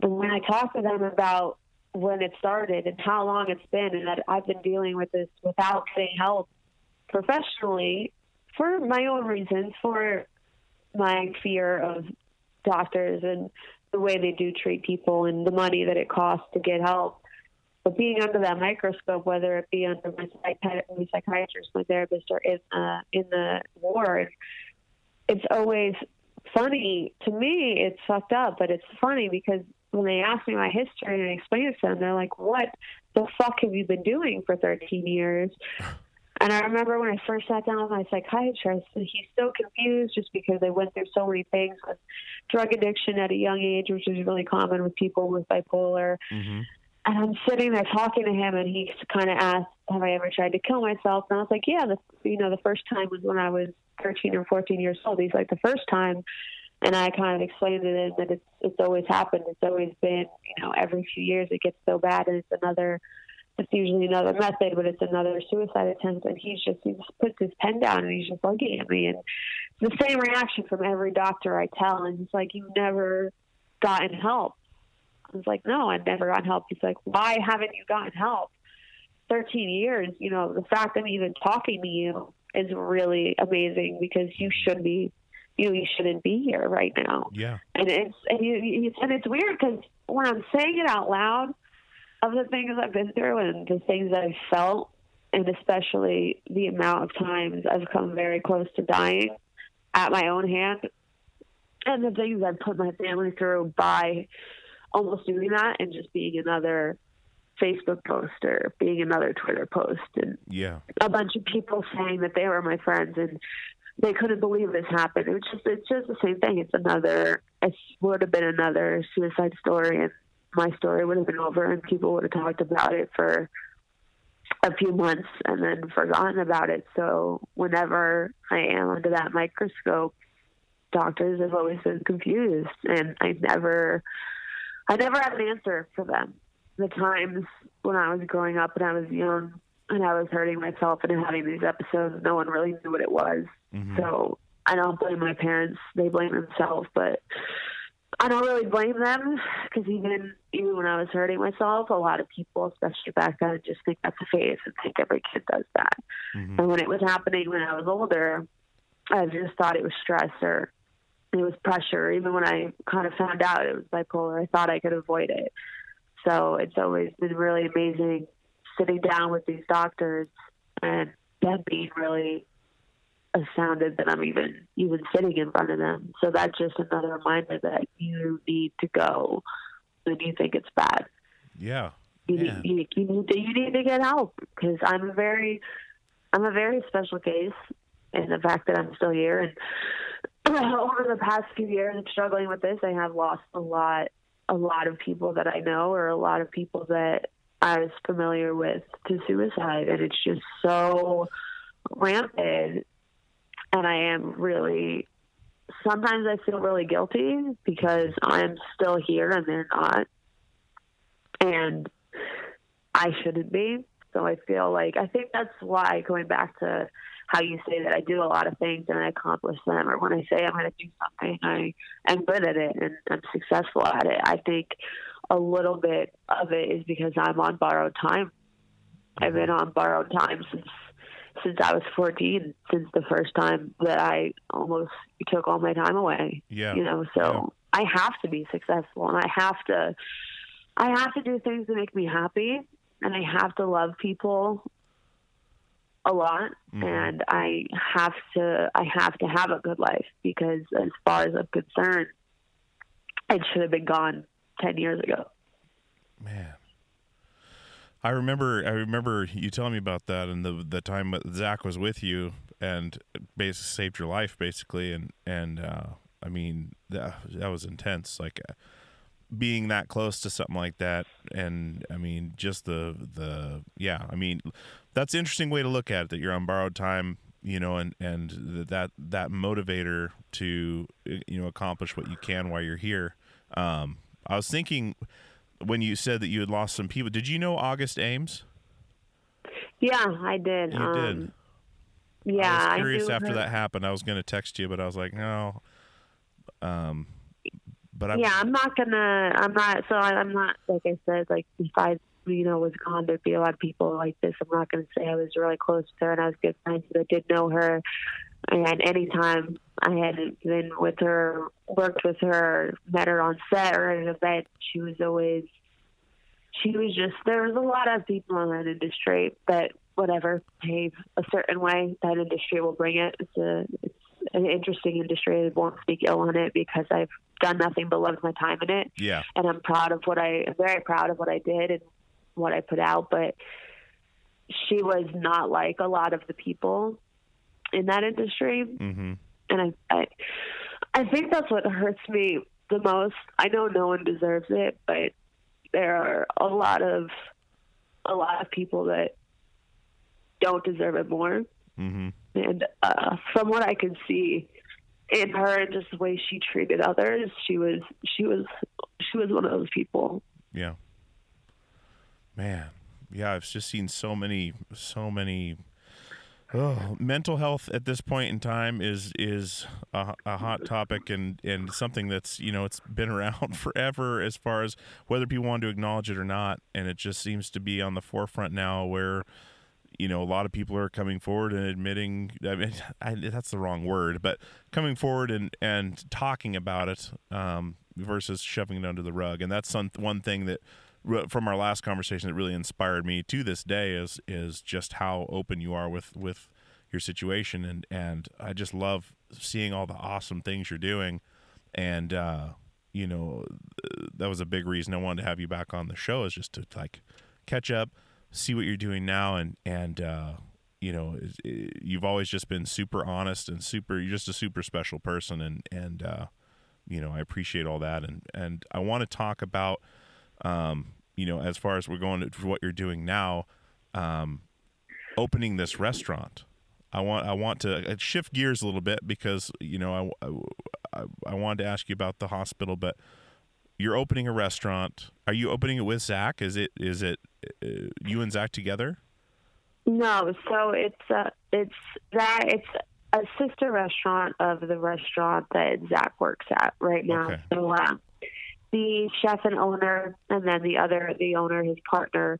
But when I talk to them about when it started and how long it's been, and that I've been dealing with this without getting help professionally for my own reasons, for my fear of doctors and the way they do treat people and the money that it costs to get help. But being under that microscope, whether it be under my, psychi- my psychiatrist, my therapist, or in, uh, in the ward, it's always funny. To me, it's fucked up, but it's funny because when they ask me my history and I explain it to them, they're like, what the fuck have you been doing for 13 years? And I remember when I first sat down with my psychiatrist, he's so confused just because I went through so many things with drug addiction at a young age, which is really common with people with bipolar. Mm-hmm. And I'm sitting there talking to him, and he kind of asked, "Have I ever tried to kill myself?" And I was like, "Yeah, the, you know, the first time was when I was 13 or 14 years old." He's like, "The first time," and I kind of explained to him that it's it's always happened. It's always been, you know, every few years it gets so bad, and it's another it's usually another method, but it's another suicide attempt. And he's just he just puts his pen down and he's just looking at me, and the same reaction from every doctor I tell, and he's like, "You've never gotten help." I was like, "No, I've never gotten help." He's like, "Why haven't you gotten help?" Thirteen years, you know, the fact I'm even talking to you is really amazing because you should be, you know, you shouldn't be here right now Yeah. and it's and you, you and it's weird because when I'm saying it out loud of the things I've been through and the things I've felt, and especially the amount of times I've come very close to dying at my own hand, and the things I've put my family through by almost doing that and just being another Facebook post or being another Twitter post and Yeah. a bunch of people saying that they were my friends and they couldn't believe this happened. It was just it's just the same thing. It's another it would have been another suicide story and my story would have been over and people would have talked about it for a few months and then forgotten about it. So whenever I am under that microscope, doctors have always been confused and I never I never had an answer for them. The times when I was growing up and I was young and I was hurting myself and having these episodes, no one really knew what it was. Mm-hmm. So I don't blame my parents; they blame themselves. But I don't really blame them because even even when I was hurting myself, a lot of people, especially back then, just think that's a phase and think every kid does that. Mhm. And when it was happening when I was older, I just thought it was stress or it was pressure. Even when I kind of found out it was bipolar, I thought I could avoid it. So it's always been really amazing sitting down with these doctors and them being really astounded that I'm even even sitting in front of them. So that's just another reminder that you need to go when you think it's bad. Yeah. You, need, you, you need to you need to get help because I'm a very I'm a very special case in the fact that I'm still here and [CLEARS THROAT] over the past few years of struggling with this, I have lost a lot a lot of people that I know or a lot of people that I was familiar with to suicide and it's just so rampant and I am really sometimes I feel really guilty because I'm still here and they're not. And I shouldn't be. So I feel like I think that's why going back to how you say that I do a lot of things and I accomplish them, or when I say I'm going to do something, I am good at it and I'm successful at it. I think a little bit of it is because I'm on borrowed time. I've been mm-hmm. on borrowed time since since I was 14, since the first time that I almost took all my time away. Yeah. You know, so I have to be successful and I have to I have to do things that make me happy and I have to love people a lot Mhm. and I have to I have to have a good life because as far as I'm concerned it should have been gone 10 years ago. Man. I remember I remember you telling me about that and the the time that Zach was with you and basically saved your life basically. And and uh, I mean that that was intense like uh, being that close to something like that. And I mean just the the yeah I mean that's an interesting way to look at it that you're on borrowed time you know and and that that motivator to you know accomplish what you can while you're here. Um I was thinking when you said that you had lost some people did you know August Ames Yeah, I did. you um, did Yeah, I was curious knew after her- that happened I was going to text you but I was like no um but I'm, yeah, I'm not gonna. I'm not. So I, I'm not. Like I said, like if I, you know, was gone, there'd be a lot of people like this. I'm not gonna say I was really close to her and I was good friends. But I did know her, and anytime I had been with her, worked with her, met her on set or at an event, she was always. She was just. There was a lot of people in that industry that whatever behave a certain way, that industry will bring it. It's a. It's an interesting industry. I won't speak ill on it because I've done nothing but loved my time in it yeah and I'm proud of what I I'm very proud of what I did and what I put out. But she was not like a lot of the people in that industry, mhm and I I, I think that's what hurts me the most. I know no one deserves it, but there are a lot of a lot of people that don't deserve it more. mhm And uh, from what I can see in her and just the way she treated others, she was she was she was one of those people. Yeah. Man, yeah, I've just seen so many, so many. Oh, mental health at this point in time is is a, a hot topic and and something that's you know it's been around [LAUGHS] forever as far as whether people want to acknowledge it or not, and it just seems to be on the forefront now where you know a lot of people are coming forward and admitting I mean [LAUGHS] I, that's the wrong word but coming forward and and talking about it um, versus shoving it under the rug. And that's some, one thing that from our last conversation that really inspired me to this day is is just how open you are with with your situation. And and I just love seeing all the awesome things you're doing. And uh you know that was a big reason I wanted to have you back on the show is just to like catch up see what you're doing now. And and uh you know is- i- you've always just been super honest and super you're just a super special person. And and uh you know I appreciate all that. And and I want to talk about um you know as far as we're going to what you're doing now um opening this restaurant I want I want to uh, shift gears a little bit because you know I, I, I wanted to ask you about the hospital but you're opening a restaurant are you opening it with Zach is it is it uh, you and Zach together No, so it's uh, it's that it's a sister restaurant of the restaurant that Zach works at right now. Okay. So uh, the chef and owner, and then the other, the owner, his partner,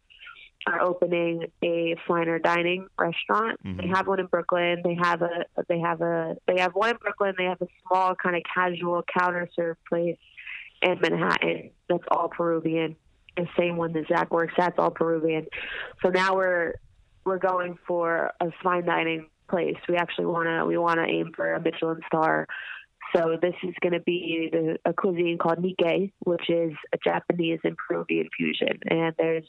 are opening a finer dining restaurant. They Mhm. have one in Brooklyn. They have a they have a they have one in Brooklyn. They have a small kind of casual counter serve place in Manhattan that's all Peruvian. The same one that Zach works at, it's all Peruvian. So now we're we're going for a fine dining place. We actually wanna we wanna aim for a Michelin star. So this is going to be the, a cuisine called Nikkei, which is a Japanese and Peruvian fusion. And there's,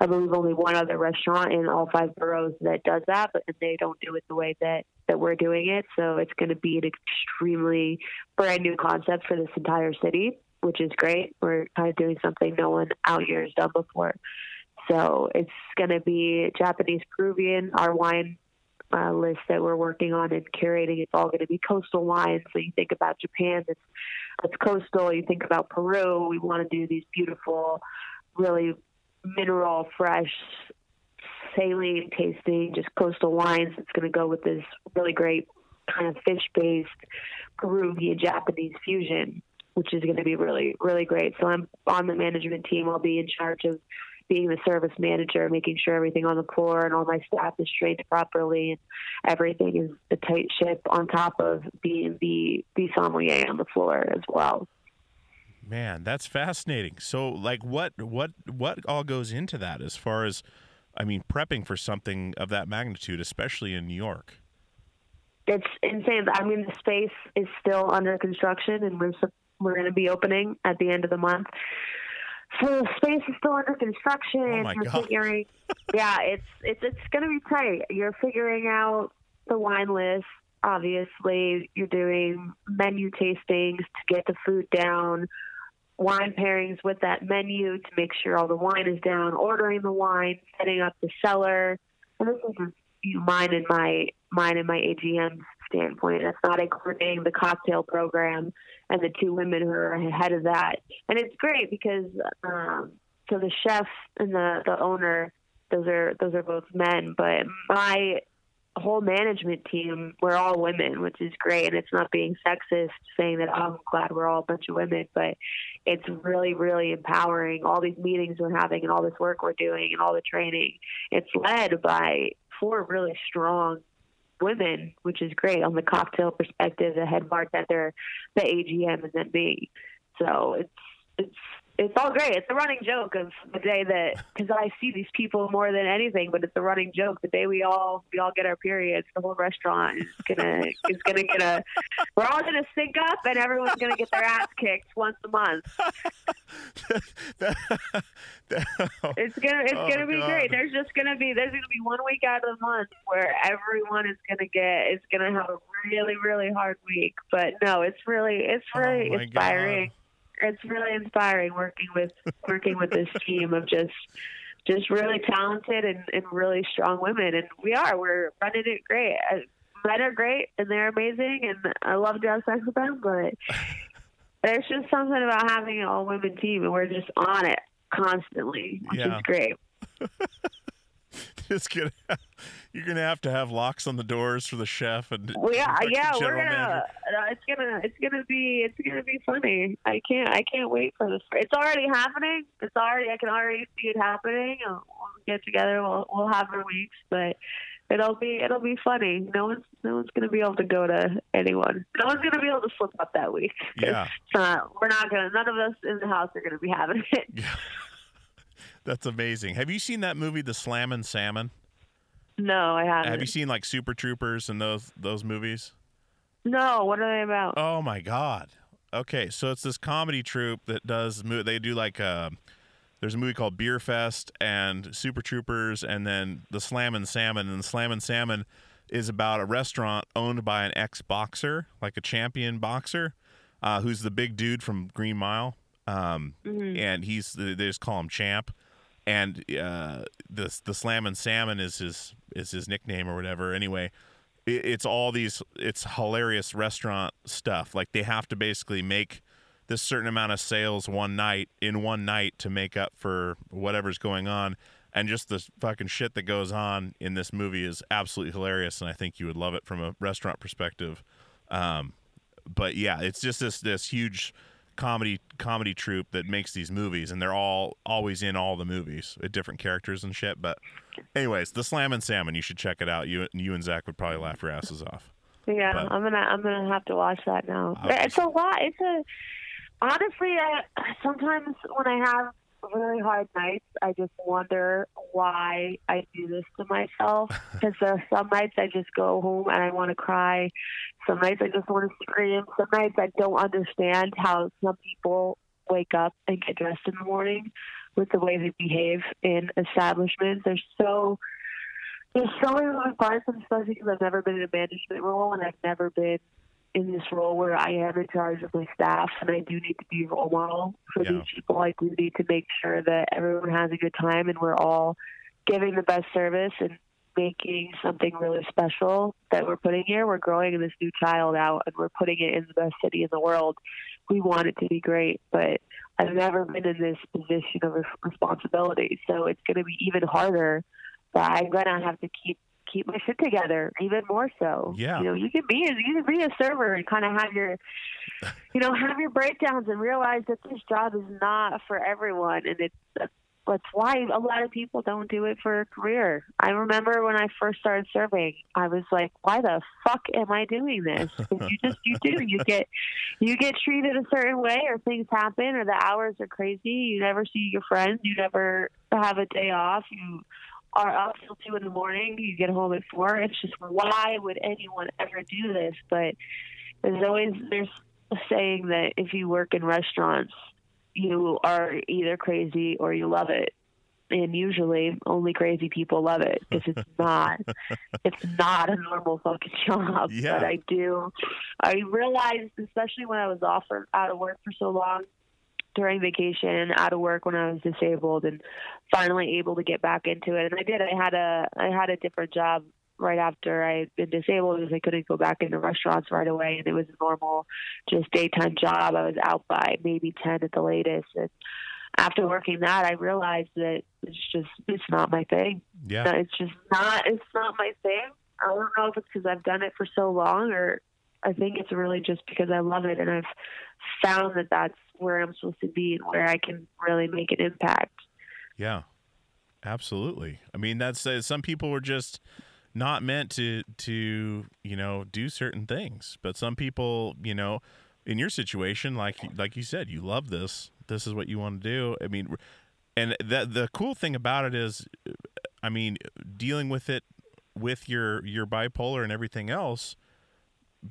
I believe, only one other restaurant in all five boroughs that does that, but they don't do it the way that that we're doing it. So it's going to be an extremely brand new concept for this entire city, which is great. We're kind of doing something no one out here has done before. So it's going to be Japanese, Peruvian. Our wine uh, list that we're working on and curating. It's all going to be coastal wines. So you think about Japan, it's, it's coastal. You think about Peru. We want to do these beautiful, really mineral, fresh, saline tasting, just coastal wines. It's going to go with this really great kind of fish based Peruvian Japanese fusion, which is going to be really, really great. So I'm on the management team. I'll be in charge of being the service manager, making sure everything on the floor and all my staff is trained properly and everything is a tight ship on top of being the, the sommelier on the floor as well. Man, that's fascinating. So, like, what what what all goes into that as far as, I mean, prepping for something of that magnitude, especially in New York? It's insane. I mean, the space is still under construction, and we're we're going to be opening at the end of the month. So the space is still under construction. Oh my gosh. figuring, yeah, it's it's it's going to be tight. You're figuring out the wine list. Obviously, you're doing menu tastings to get the food down, wine pairings with that menu to make sure all the wine is down, ordering the wine, setting up the cellar. And this is just mine and my mine and my AGM standpoint. That's not including the cocktail program and the two women who are ahead of that. And it's great because um, so the chef and the the owner, those are those are both men, but my whole management team, we're all women, which is great. And it's not being sexist saying that I'm glad we're all a bunch of women, but it's really, really empowering. All these meetings we're having and all this work we're doing and all the training, it's led by four really strong women, which is great on the cocktail perspective, the head bartender, the AGM, and then me. So it's it's it's all great. It's a running joke of the day that because I see these people more than anything, but it's a running joke. The day we all we all get our periods, the whole restaurant is gonna is gonna get a. We're all gonna sync up, and everyone's gonna get their ass kicked once a month. [LAUGHS] It's gonna it's Oh, gonna be God. great. There's just gonna be there's gonna be one week out of the month where everyone is gonna get is gonna have a really really hard week. But no, it's really it's Oh, really my inspiring. It's really inspiring working with working with this team of just just really talented and, and really strong women. And we are we're running it great. Uh, Men are great and they're amazing, and I love to have sex with them. But [LAUGHS] there's just something about having an all women team, and we're just on it constantly, which Yeah. is great. [LAUGHS] [LAUGHS] It's gonna, [LAUGHS] you're gonna have to have locks on the doors for the chef and Well, yeah, yeah, we're gonna. it's gonna. It's gonna be. It's gonna be funny. I can't. I can't wait for this. It's already happening. It's already. I can already see it happening. We'll get together. We'll we'll have our weeks, but it'll be it'll be funny. No one's no one's gonna be able to go to anyone. No one's gonna be able to slip up that week. Yeah. [LAUGHS] It's not, we're not gonna. None of us in the house are gonna be having it. That's amazing. Have you seen that movie, The Slammin' Salmon? No, I haven't. Have you seen like Super Troopers and those those movies? No. What are they about? Oh my god. Okay, so it's this comedy troupe that does they do like uh there's a movie called Beerfest and Super Troopers and then The Slammin' Salmon and The Slammin' Salmon is about a restaurant owned by an ex-boxer, like a champion boxer, uh, who's the big dude from Green Mile. Um, and he's they just call him Champ. And uh, the the Slammin' Salmon is his is his nickname or whatever. Anyway, it, it's all these it's hilarious restaurant stuff like they have to basically make this certain amount of sales one night in one night to make up for whatever's going on and just the fucking shit that goes on in this movie is absolutely hilarious, and I think you would love it from a restaurant perspective. Um, but yeah, it's just this this huge comedy comedy troupe that makes these movies, and they're all always in all the movies, with different characters and shit. But anyways, the Slammin' Salmon, you should check it out. You you and Zach would probably laugh your asses off. Yeah, But- I'm gonna I'm gonna have to watch that now. Okay. It's a lot. It's a honestly. I, sometimes when I have really hard nights, I just wonder why I do this to myself. [LAUGHS] Because there are some nights I just go home and I want to cry. Some nights I just want to scream. Some nights I don't understand how some people wake up and get dressed in the morning with the way they behave in establishments. They're so there's so many moving parts, and especially because I've never been in a management role and I've never been in this role where I am in charge of my staff, and I do need to be a role model for Yeah. these people. I do need to make sure that everyone has a good time and we're all giving the best service and making something really special that we're putting here. We're growing this new child out, and we're putting it in the best city in the world. We want it to be great, but I've never been in this position of responsibility, so it's going to be even harder but I'm gonna have to keep keep my shit together even more so. Yeah. You know, you can be a you can be a server and kind of have your you know have your breakdowns and realize that this job is not for everyone, and it's that's, why a lot of people don't do it for a career. I remember when I first started serving, I was like, why the fuck am I doing this? you just you do you get you get treated a certain way or things happen or the hours are crazy. You never see your friends. You never have a day off. You are up till two in the morning. You get home at four. It's just why would anyone ever do this? But there's always there's a saying that if you work in restaurants, you are either crazy or you love it. And usually, only crazy people love it because it's [LAUGHS] not, it's not a normal fucking job. Yeah. But I do, I realized, especially when I was off or out of work for so long, during vacation, out of work when I was disabled, and finally able to get back into it. And I did. I had a I had a different job right after I had been disabled because I couldn't go back into restaurants right away, and it was a normal, just daytime job. I was out by maybe ten at the latest, and after working that, I realized that it's just it's not my thing. Yeah. It's just not. It's not my thing. I don't know if it's because I've done it for so long, or I think it's really just because I love it, and I've found that that's where I'm supposed to be and where I can really make an impact. Yeah, absolutely. I mean, that's uh, some people were just not meant to to you know do certain things, but some people, you know, in your situation, like like you said, you love this. This is what you want to do. I mean, and the the cool thing about it is, I mean, dealing with it with your your bipolar and everything else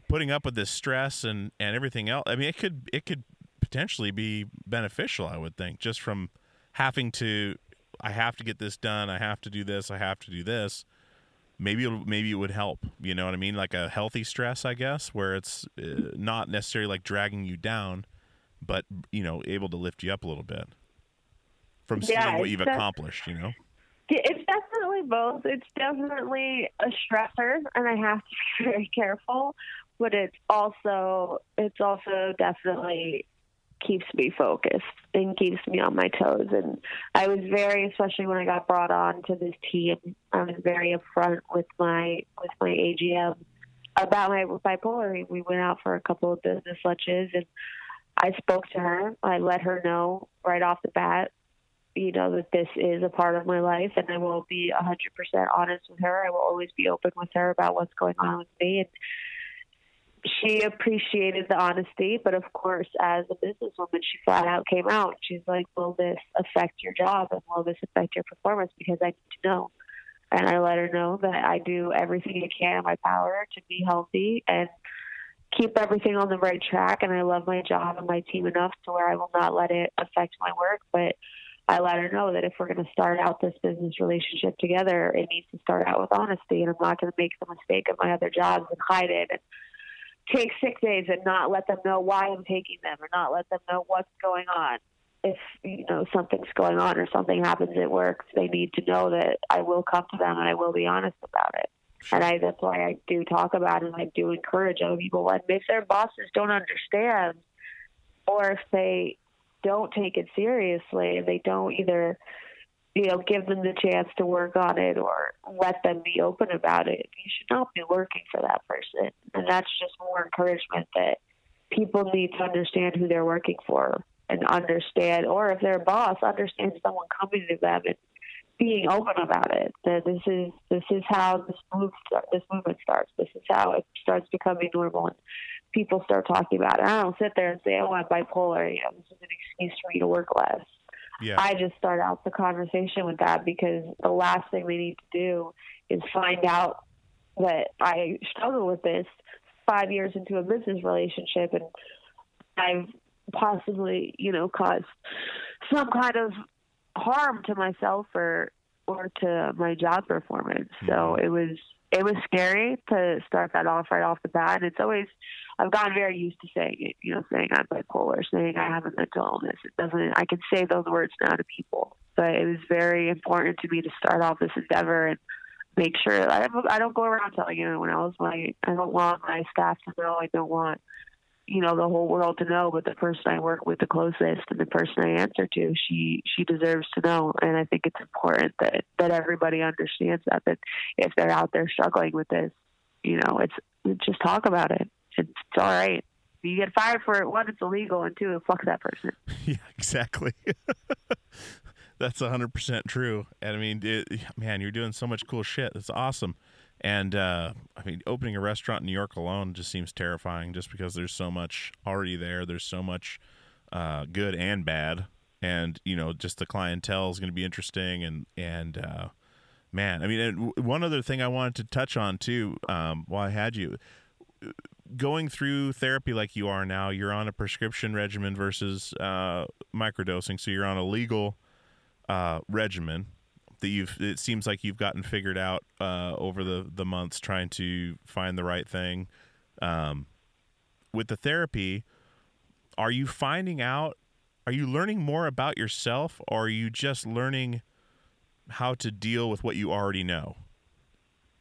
putting up with this stress and and everything else i mean it could it could potentially be beneficial i would think just from having to i have to get this done i have to do this i have to do this maybe it'll, maybe it would help you know what i mean like a healthy stress i guess where it's uh, not necessarily like dragging you down but you know able to lift you up a little bit from Yeah, seeing what you've accomplished you know It's definitely both. It's definitely a stressor, and I have to be [LAUGHS] very careful. But it's also it's also definitely keeps me focused and keeps me on my toes. And I was very, especially when I got brought on to this team, I was very upfront with my with my AGM about my bipolar. We went out for a couple of business lunches, and I spoke to her. I let her know right off the bat you know that this is a part of my life and I will be 100% honest with her. I will always be open with her about what's going on with me and she appreciated the honesty, but of course as a businesswoman she flat out came out. She's like, "Will this affect your job and will this affect your performance because I need to know." And I let her know that I do everything I can in my power to be healthy and keep everything on the right track and I love my job and my team enough to where I will not let it affect my work, but I let her know that if we're going to start out this business relationship together, it needs to start out with honesty, and I'm not going to make the mistake of my other jobs and hide it and take sick days and not let them know why I'm taking them or not let them know what's going on. If you know something's going on or something happens at work, they need to know that I will come to them and I will be honest about it. And I that's why I do talk about it and I do encourage other people. And if their bosses don't understand, or if they don't take it seriously they don't either you know, give them the chance to work on it or let them be open about it. You should not be working for that person. And that's just more encouragement that people need to understand who they're working for and understand, or if their boss, understand someone coming to them and being open about it. That this is this is how this move this movement starts. This is how it starts becoming normal, and people start talking about it. I don't sit there and say, "Oh, I'm bipolar." You know, this is an excuse for me to work less. Yeah. I just start out the conversation with that because the last thing we need to do is find out that I struggle with this five years into a business relationship and I've possibly, you know, caused some kind of harm to myself or or to my job performance. So mm-hmm. it was it was scary to start that off right off the bat. And it's always I've gotten very used to saying it, you know, saying I'm bipolar, saying I have a mental illness. It doesn't I can say those words now to people. But it was very important to me to start off this endeavor and make sure that I don't, I don't go around telling anyone else. My I don't want my staff to know. I don't want you know the whole world to know. But the person I work with the closest and the person I answer to, she she deserves to know. And I think it's important that that everybody understands that that if they're out there struggling with this, you know, it's just talk about it. It's, all right. You get fired for it. One, it's illegal, and two, fuck that person. [LAUGHS] Yeah, exactly. [LAUGHS] That's 100% true. And I mean, it, man, you're doing so much cool shit. That's awesome. And uh, I mean, opening a restaurant in New York alone just seems terrifying just because there's so much already there. There's so much uh, good and bad. And, you know, just the clientele is going to be interesting. And, and, uh, man, I mean, one other thing I wanted to touch on too, um, while I had you, going through therapy like you are now, you're on a prescription regimen versus uh, microdosing. So you're on a legal uh, regimen that you've. It seems like you've gotten figured out uh, over the the months trying to find the right thing. Um, with the therapy, are you finding out? Are you learning more about yourself, or are you just learning how to deal with what you already know?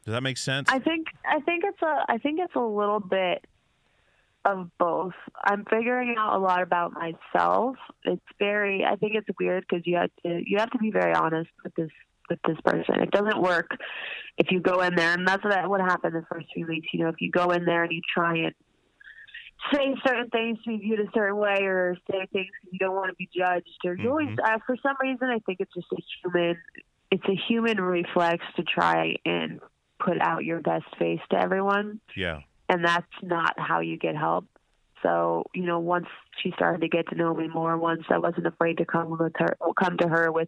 Does that make sense? I think I think it's a I think it's a little bit of both. I'm figuring out a lot about myself. It's very I think it's weird because you have to you have to be very honest with this with this person. It doesn't work if you go in there and that's what what happened the first few weeks. You know, if you go in there and you try and say certain things to be viewed a certain way or say things because you don't want to be judged or you always uh, for some reason I think it's just a human it's a human reflex to try and put out your best face to everyone yeah. and that's not how you get help. So, you know, once she started to get to know me more, once I wasn't afraid to come with her, come to her with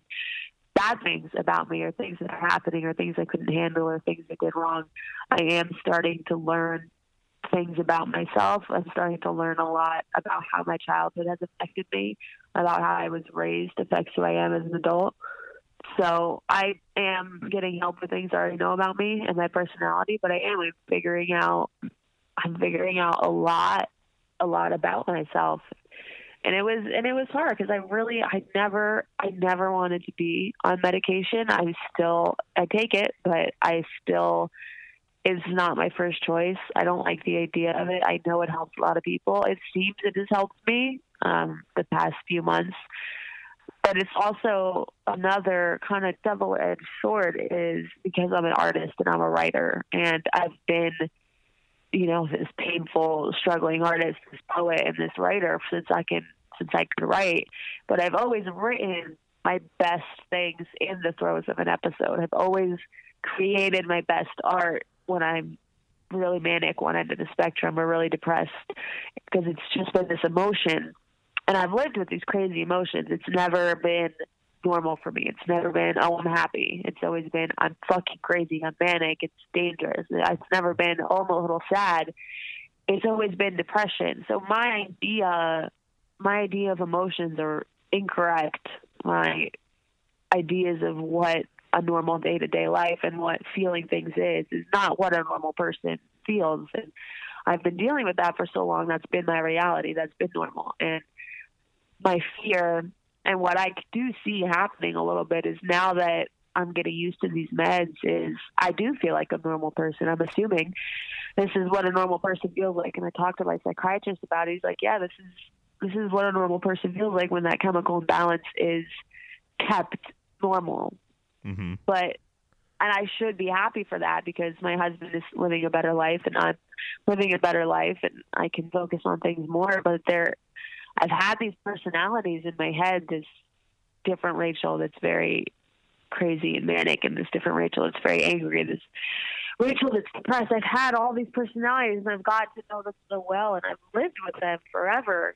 bad things about me or things that are happening or things I couldn't handle or things I did wrong, I am starting to learn things about myself. I'm starting to learn a lot about how my childhood has affected me, about how I was raised affects who I am as an adult. So I am getting help with things I already know about me and my personality, but I am figuring out I'm figuring out a lot a lot about myself. And it was and it was hard because I really I never I never wanted to be on medication. I still I take it, but I still is not my first choice. I don't like the idea of it. I know it helps a lot of people. It seems it has helped me um, the past few months but it's also another kind of double-edged sword is because I'm an artist and I'm a writer and I've been you know this painful struggling artist this poet and this writer since I can since I could write. But I've always written my best things in the throes of an episode. I've always created my best art when I'm really manic one end of the spectrum or really depressed because it's just been this emotion and I've lived with these crazy emotions. It's never been normal for me. It's never been, oh, I'm happy. It's always been, I'm fucking crazy. I'm manic. It's dangerous. It's never been, oh, I'm a little sad. It's always been depression. So my idea, my idea of emotions are incorrect. My ideas of what a normal day to day life and what feeling things is is not what a normal person feels. And I've been dealing with that for so long. That's been my reality. That's been normal. And my fear and what I do see happening a little bit is now that I'm getting used to these meds is I do feel like a normal person. I'm assuming this is what a normal person feels like. And I talked to my psychiatrist about it. He's like, yeah, this is this is what a normal person feels like when that chemical imbalance is kept normal. Mm-hmm. But and I should be happy for that because my husband is living a better life and I'm living a better life and I can focus on things more. But there, I've had these personalities in my head. This different Rachael that's very crazy and manic, and this different Rachael that's very angry. and This Rachael that's depressed. I've had all these personalities, and I've got to know them so well, and I've lived with them forever,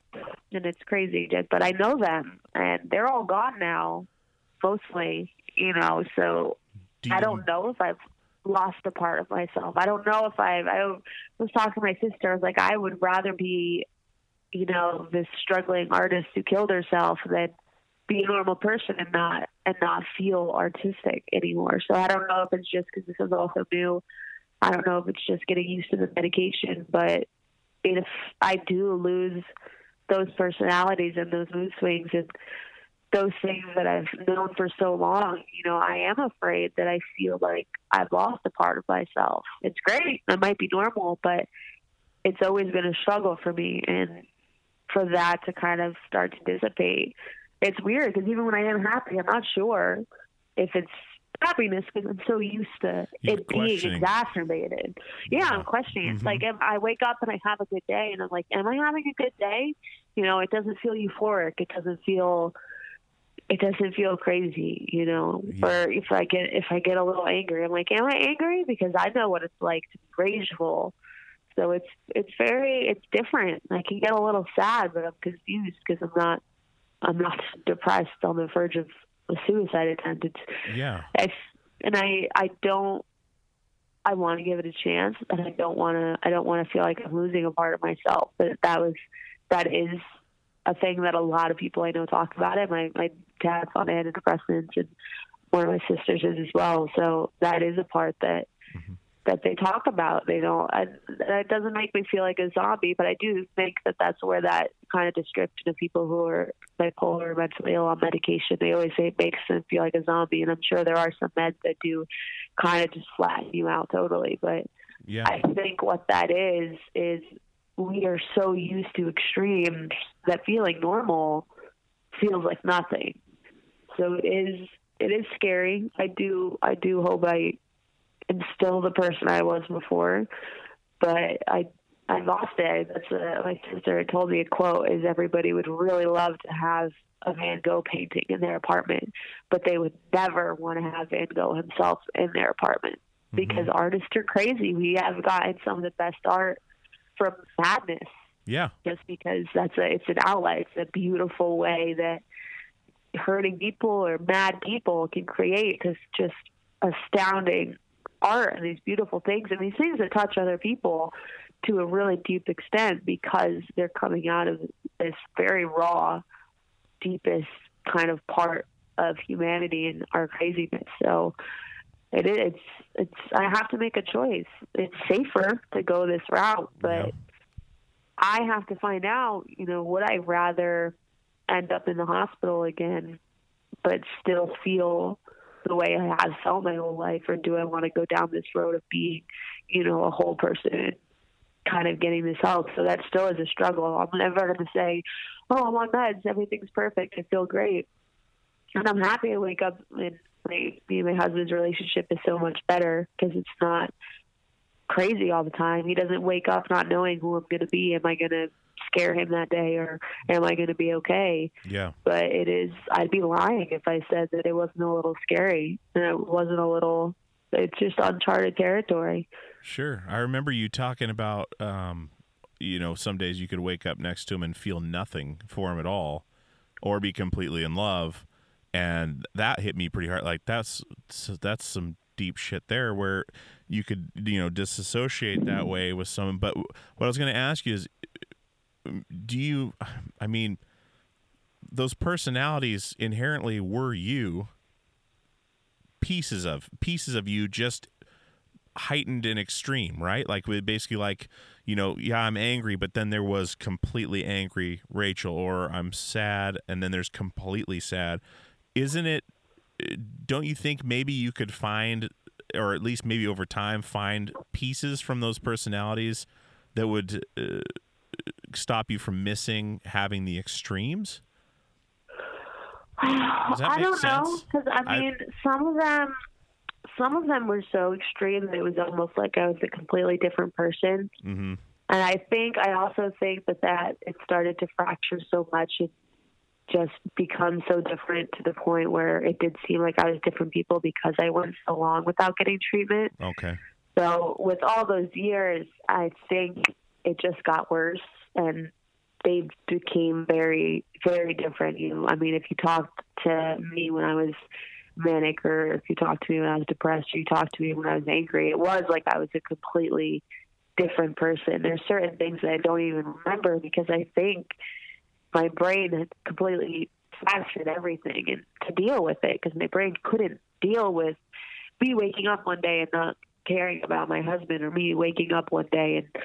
and it's crazy. just- But I know them, and they're all gone now, mostly. You know, so Do I don't know if I've lost a part of myself. I don't know if I've. I was talking to my sister. I was like, I would rather be, you know, this struggling artist who killed herself than be a normal person and not and not feel artistic anymore. So I don't know if it's just because this is also new. I don't know if it's just getting used to the medication, but if I do lose those personalities and those mood swings and those things that I've known for so long, you know, I am afraid that I feel like I've lost a part of myself. It's great. It might be normal, but it's always been a struggle for me. And for that to kind of start to dissipate, it's weird because even when I am happy, I'm not sure if it's happiness because I'm so used to You're it being exacerbated. Yeah, I'm questioning. It's Mhm. like if I wake up and I have a good day, and I'm like, am I having a good day? You know, it doesn't feel euphoric. It doesn't feel. It doesn't feel crazy, you know. Yeah. Or if I get if I get a little angry, I'm like, am I angry? Because I know what it's like to be rageful. So it's it's very it's different. I can get a little sad, but I'm confused because I'm not I'm not [LAUGHS] depressed on the verge of a suicide attempt. It's Yeah. I, and I I don't I want to give it a chance, and I don't want to I don't want to feel like I'm losing a part of myself. But that was that is a thing that a lot of people I know talk about it. My my dad's on antidepressants, and one of my sisters is as well. So that is a part that mm-hmm. That they talk about. They don't. I, that doesn't make me feel like a zombie, but I do think that that's where that kind of description of people who are bipolar or mentally ill on medication, they always say it makes them feel like a zombie. And I'm sure there are some meds that do kind of just flatten you out totally. But Yeah. I think what that is is we are so used to extremes that feeling normal feels like nothing. So it is it is scary. I do I do hope I am still the person I was before, but I I lost it. That's a, my sister had told me a quote is everybody would really love to have a Van Gogh painting in their apartment, but they would never want to have Van Gogh himself in their apartment mm-hmm. because artists are crazy. We have gotten some of the best art from madness Yeah. just because that's a it's an outlet. It's a beautiful way that hurting people or mad people can create this just astounding art and these beautiful things and these things that touch other people to a really deep extent because they're coming out of this very raw, deepest kind of part of humanity and our craziness. So it is it's it's I have to make a choice. It's safer to go this route, but Yeah. I have to find out, you know, would I rather end up in the hospital again but still feel the way I have felt my whole life or do I want to go down this road of being, you know, a whole person and kind of getting this help. So that still is a struggle. I'm never going to say, oh, I'm on meds, everything's perfect, I feel great. And I'm happy to wake up and my, me and my husband's relationship is so much better because it's not crazy all the time. He doesn't wake up not knowing who I'm going to be. Am I going to scare him that day or am I going to be okay? Yeah. But it is, I'd be lying if I said that it wasn't a little scary and it wasn't a little, it's just uncharted territory. Sure. I remember you talking about, um, you know, some days you could wake up next to him and feel nothing for him at all, or be completely in love, and that hit me pretty hard. Like that's that's some deep shit there, where you could you know disassociate that way with someone. But what I was going to ask you is, do you? I mean, those personalities inherently were you. Pieces of pieces of you just heightened and extreme, right? Like basically like, you know, yeah, I'm angry, but then there was completely angry Rachael, or I'm sad, and then there's completely sad. Isn't it? Don't you think maybe you could find, or at least maybe over time, find pieces from those personalities that would uh, stop you from missing having the extremes? [SIGHS] I don't know because I I- mean, some of them, some of them were so extreme that it was almost like I was a completely different person. Mm-hmm. And I think I also think that that it started to fracture so much It just become so different to the point where it did seem like I was different people because I went so long without getting treatment. Okay. So with all those years, I think it just got worse and they became very, very different. You know, I mean, if you talked to me when I was manic or if you talked to me when I was depressed or you talked to me when I was angry, it was like I was a completely different person. There's certain things that I don't even remember because I think my brain had completely fractured everything and to deal with it because my brain couldn't deal with me waking up one day and not caring about my husband or me waking up one day and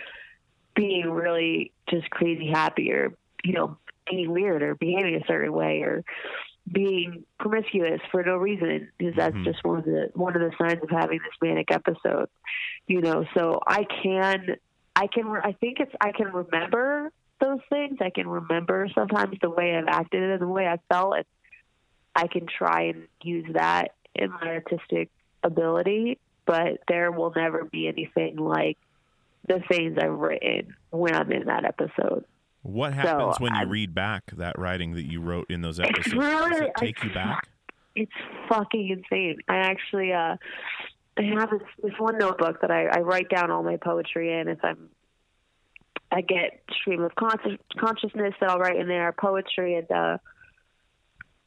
being really just crazy happy or you know being weird or behaving a certain way or being promiscuous for no reason because that's Mhm. just one of the one of the signs of having this manic episode you know so i can i can i think it's i can remember those things i can remember sometimes the way i've acted and the way i felt and i can try and use that in my artistic ability but there will never be anything like the things i've written when i'm in that episode What happens when you read back that writing that you wrote in those [LAUGHS] episodes? Does really- it take you back? it's fucking insane. I actually uh I have this, this one notebook that I, I write down all my poetry in if I'm I get stream of conscious, consciousness that I'll write in there poetry and uh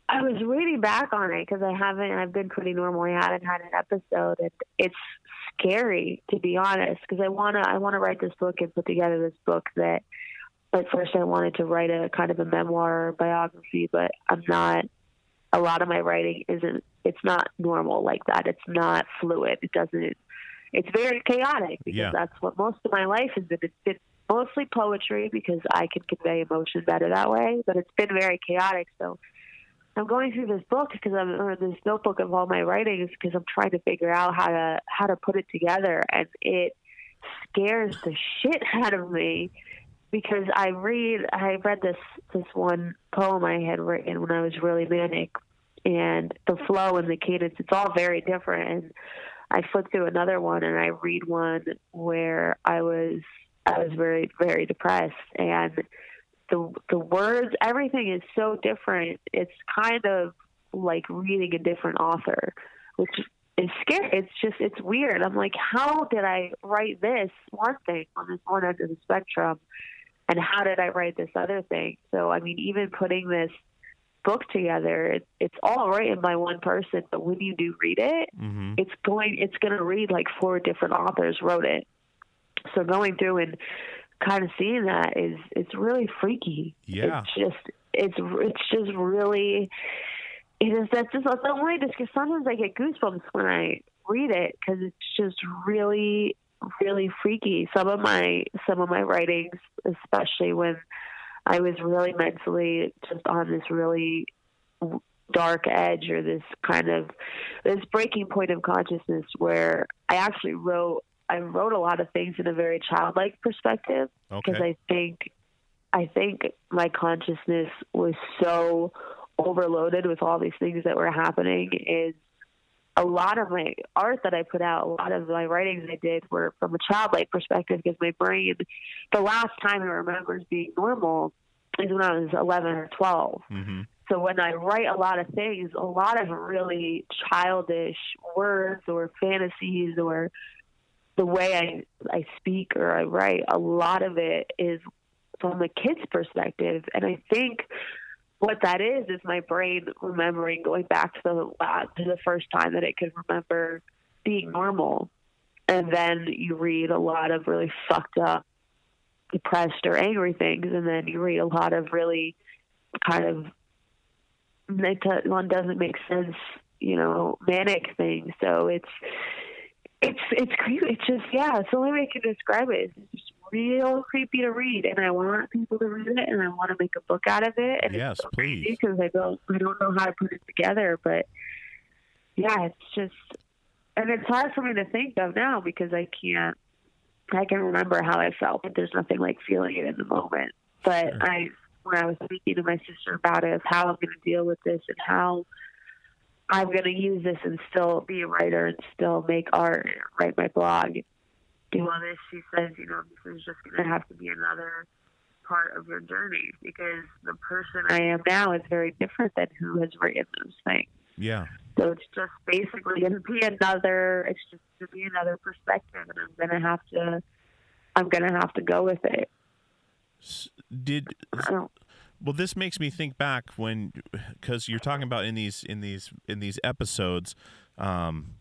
I was reading back on it because I haven't I've been pretty normal I hadn't had an episode and it's scary to be honest because I want to I want to write this book and put together this book that at first I wanted to write a kind of a memoir or biography but I'm not a lot of my writing isn't it's not normal like that. It's not fluid. It doesn't it's very chaotic because Yeah. that's what most of my life has been. It's been mostly poetry because i can convey emotion better that way but it's been very chaotic. So i'm going through this book because i'm or this notebook of all my writings because i'm trying to figure out how to how to put it together and it scares the shit [LAUGHS] out of me because I read I read this this one poem I had written when I was really manic and the flow and the cadence it's all very different and I flip through another one and I read one where I was I was very very depressed and the the words everything is so different it's kind of like reading a different author which is scary it's just it's weird I'm like how did I write this one thing on this one end of the spectrum and how did I write this other thing? So, I mean, even putting this book together, it, it's all written by one person, but when you do read it, Mm-hmm. it's going it's going to read like four different authors wrote it. So going through and kind of seeing that is it's really freaky. Yeah. It's just it's it's just really it is that's just that's the only because sometimes I get goosebumps when I read it because it's just really really freaky. Some of my some of my writings, especially when I was really mentally just on this really dark edge or this kind of this breaking point of consciousness where I actually wrote I wrote a lot of things in a very childlike perspective because Okay. I think I think my consciousness was so overloaded with all these things that were happening is a lot of my art that I put out, a lot of my writings I did were from a childlike perspective because my brain, the last time it remembers being normal is when I was 11 or 12. Mm-hmm. So when I write a lot of things, a lot of really childish words or fantasies or the way I I speak or I write, a lot of it is from a kid's perspective. And I think what that is is my brain remembering going back to the last, to the first time that it could remember being normal. And then you read a lot of really fucked up, depressed or angry things, and then you read a lot of really kind of one doesn't make sense, you know, manic things. So it's it's it's creepy. It's just yeah, it's the only way I can describe it. It's just real creepy to read, and I want people to read it, and I want to make a book out of it. And Yes, it's so please. because I don't I don't know how to put it together, but yeah, it's just and it's hard for me to think of now because I can't. I can remember how I felt, but there's nothing like feeling it in the moment. But Sure. I when I was speaking to my sister about it, of how I'm going to deal with this and how I'm going to use this and still be a writer and still make art, and write my blog, do all this. She says, you know, this is just going to have to be another part of your journey because the person I am now is very different than who has written those things. Yeah. So it's just basically going to be another. It's just going to be another perspective, and I'm going to have to. I'm going to have to go with it. Did well this makes me think back when because you're talking about in these in these in these episodes um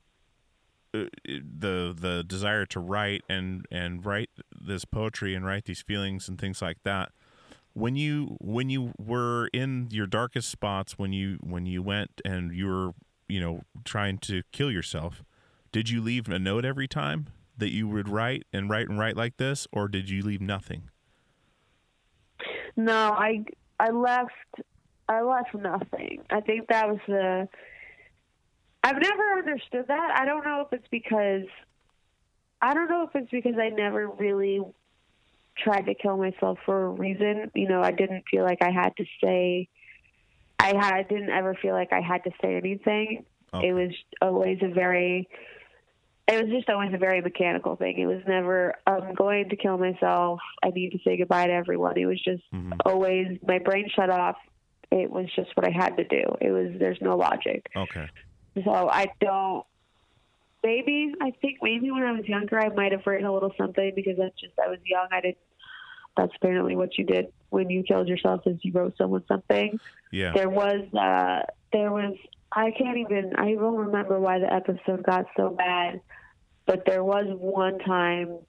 uh, the the desire to write and and write this poetry and write these feelings and things like that. When you when you were in your darkest spots when you when you went and you were you know trying to kill yourself did you leave a note every time that you would write and write and write like this or did you leave nothing? No, I I left. I left nothing. I think that was the. I've never understood that. I don't know if it's because. I don't know if it's because I never really tried to kill myself for a reason. You know, I didn't feel like I had to say. I had. I didn't ever feel like I had to say anything. Okay. It was always a very. It was just always a very mechanical thing. It was never, I'm going to kill myself. I need to say goodbye to everyone. It was just Mhm. always, my brain shut off. It was just what I had to do. It was, there's no logic. okay So I don't. Maybe I think maybe when I was younger I might have written a little something because that's just I was young. I didn't. That's apparently what you did when you killed yourself is you wrote someone something. yeah There was uh there was I can't even I don't remember why the episode got so bad, but there was one time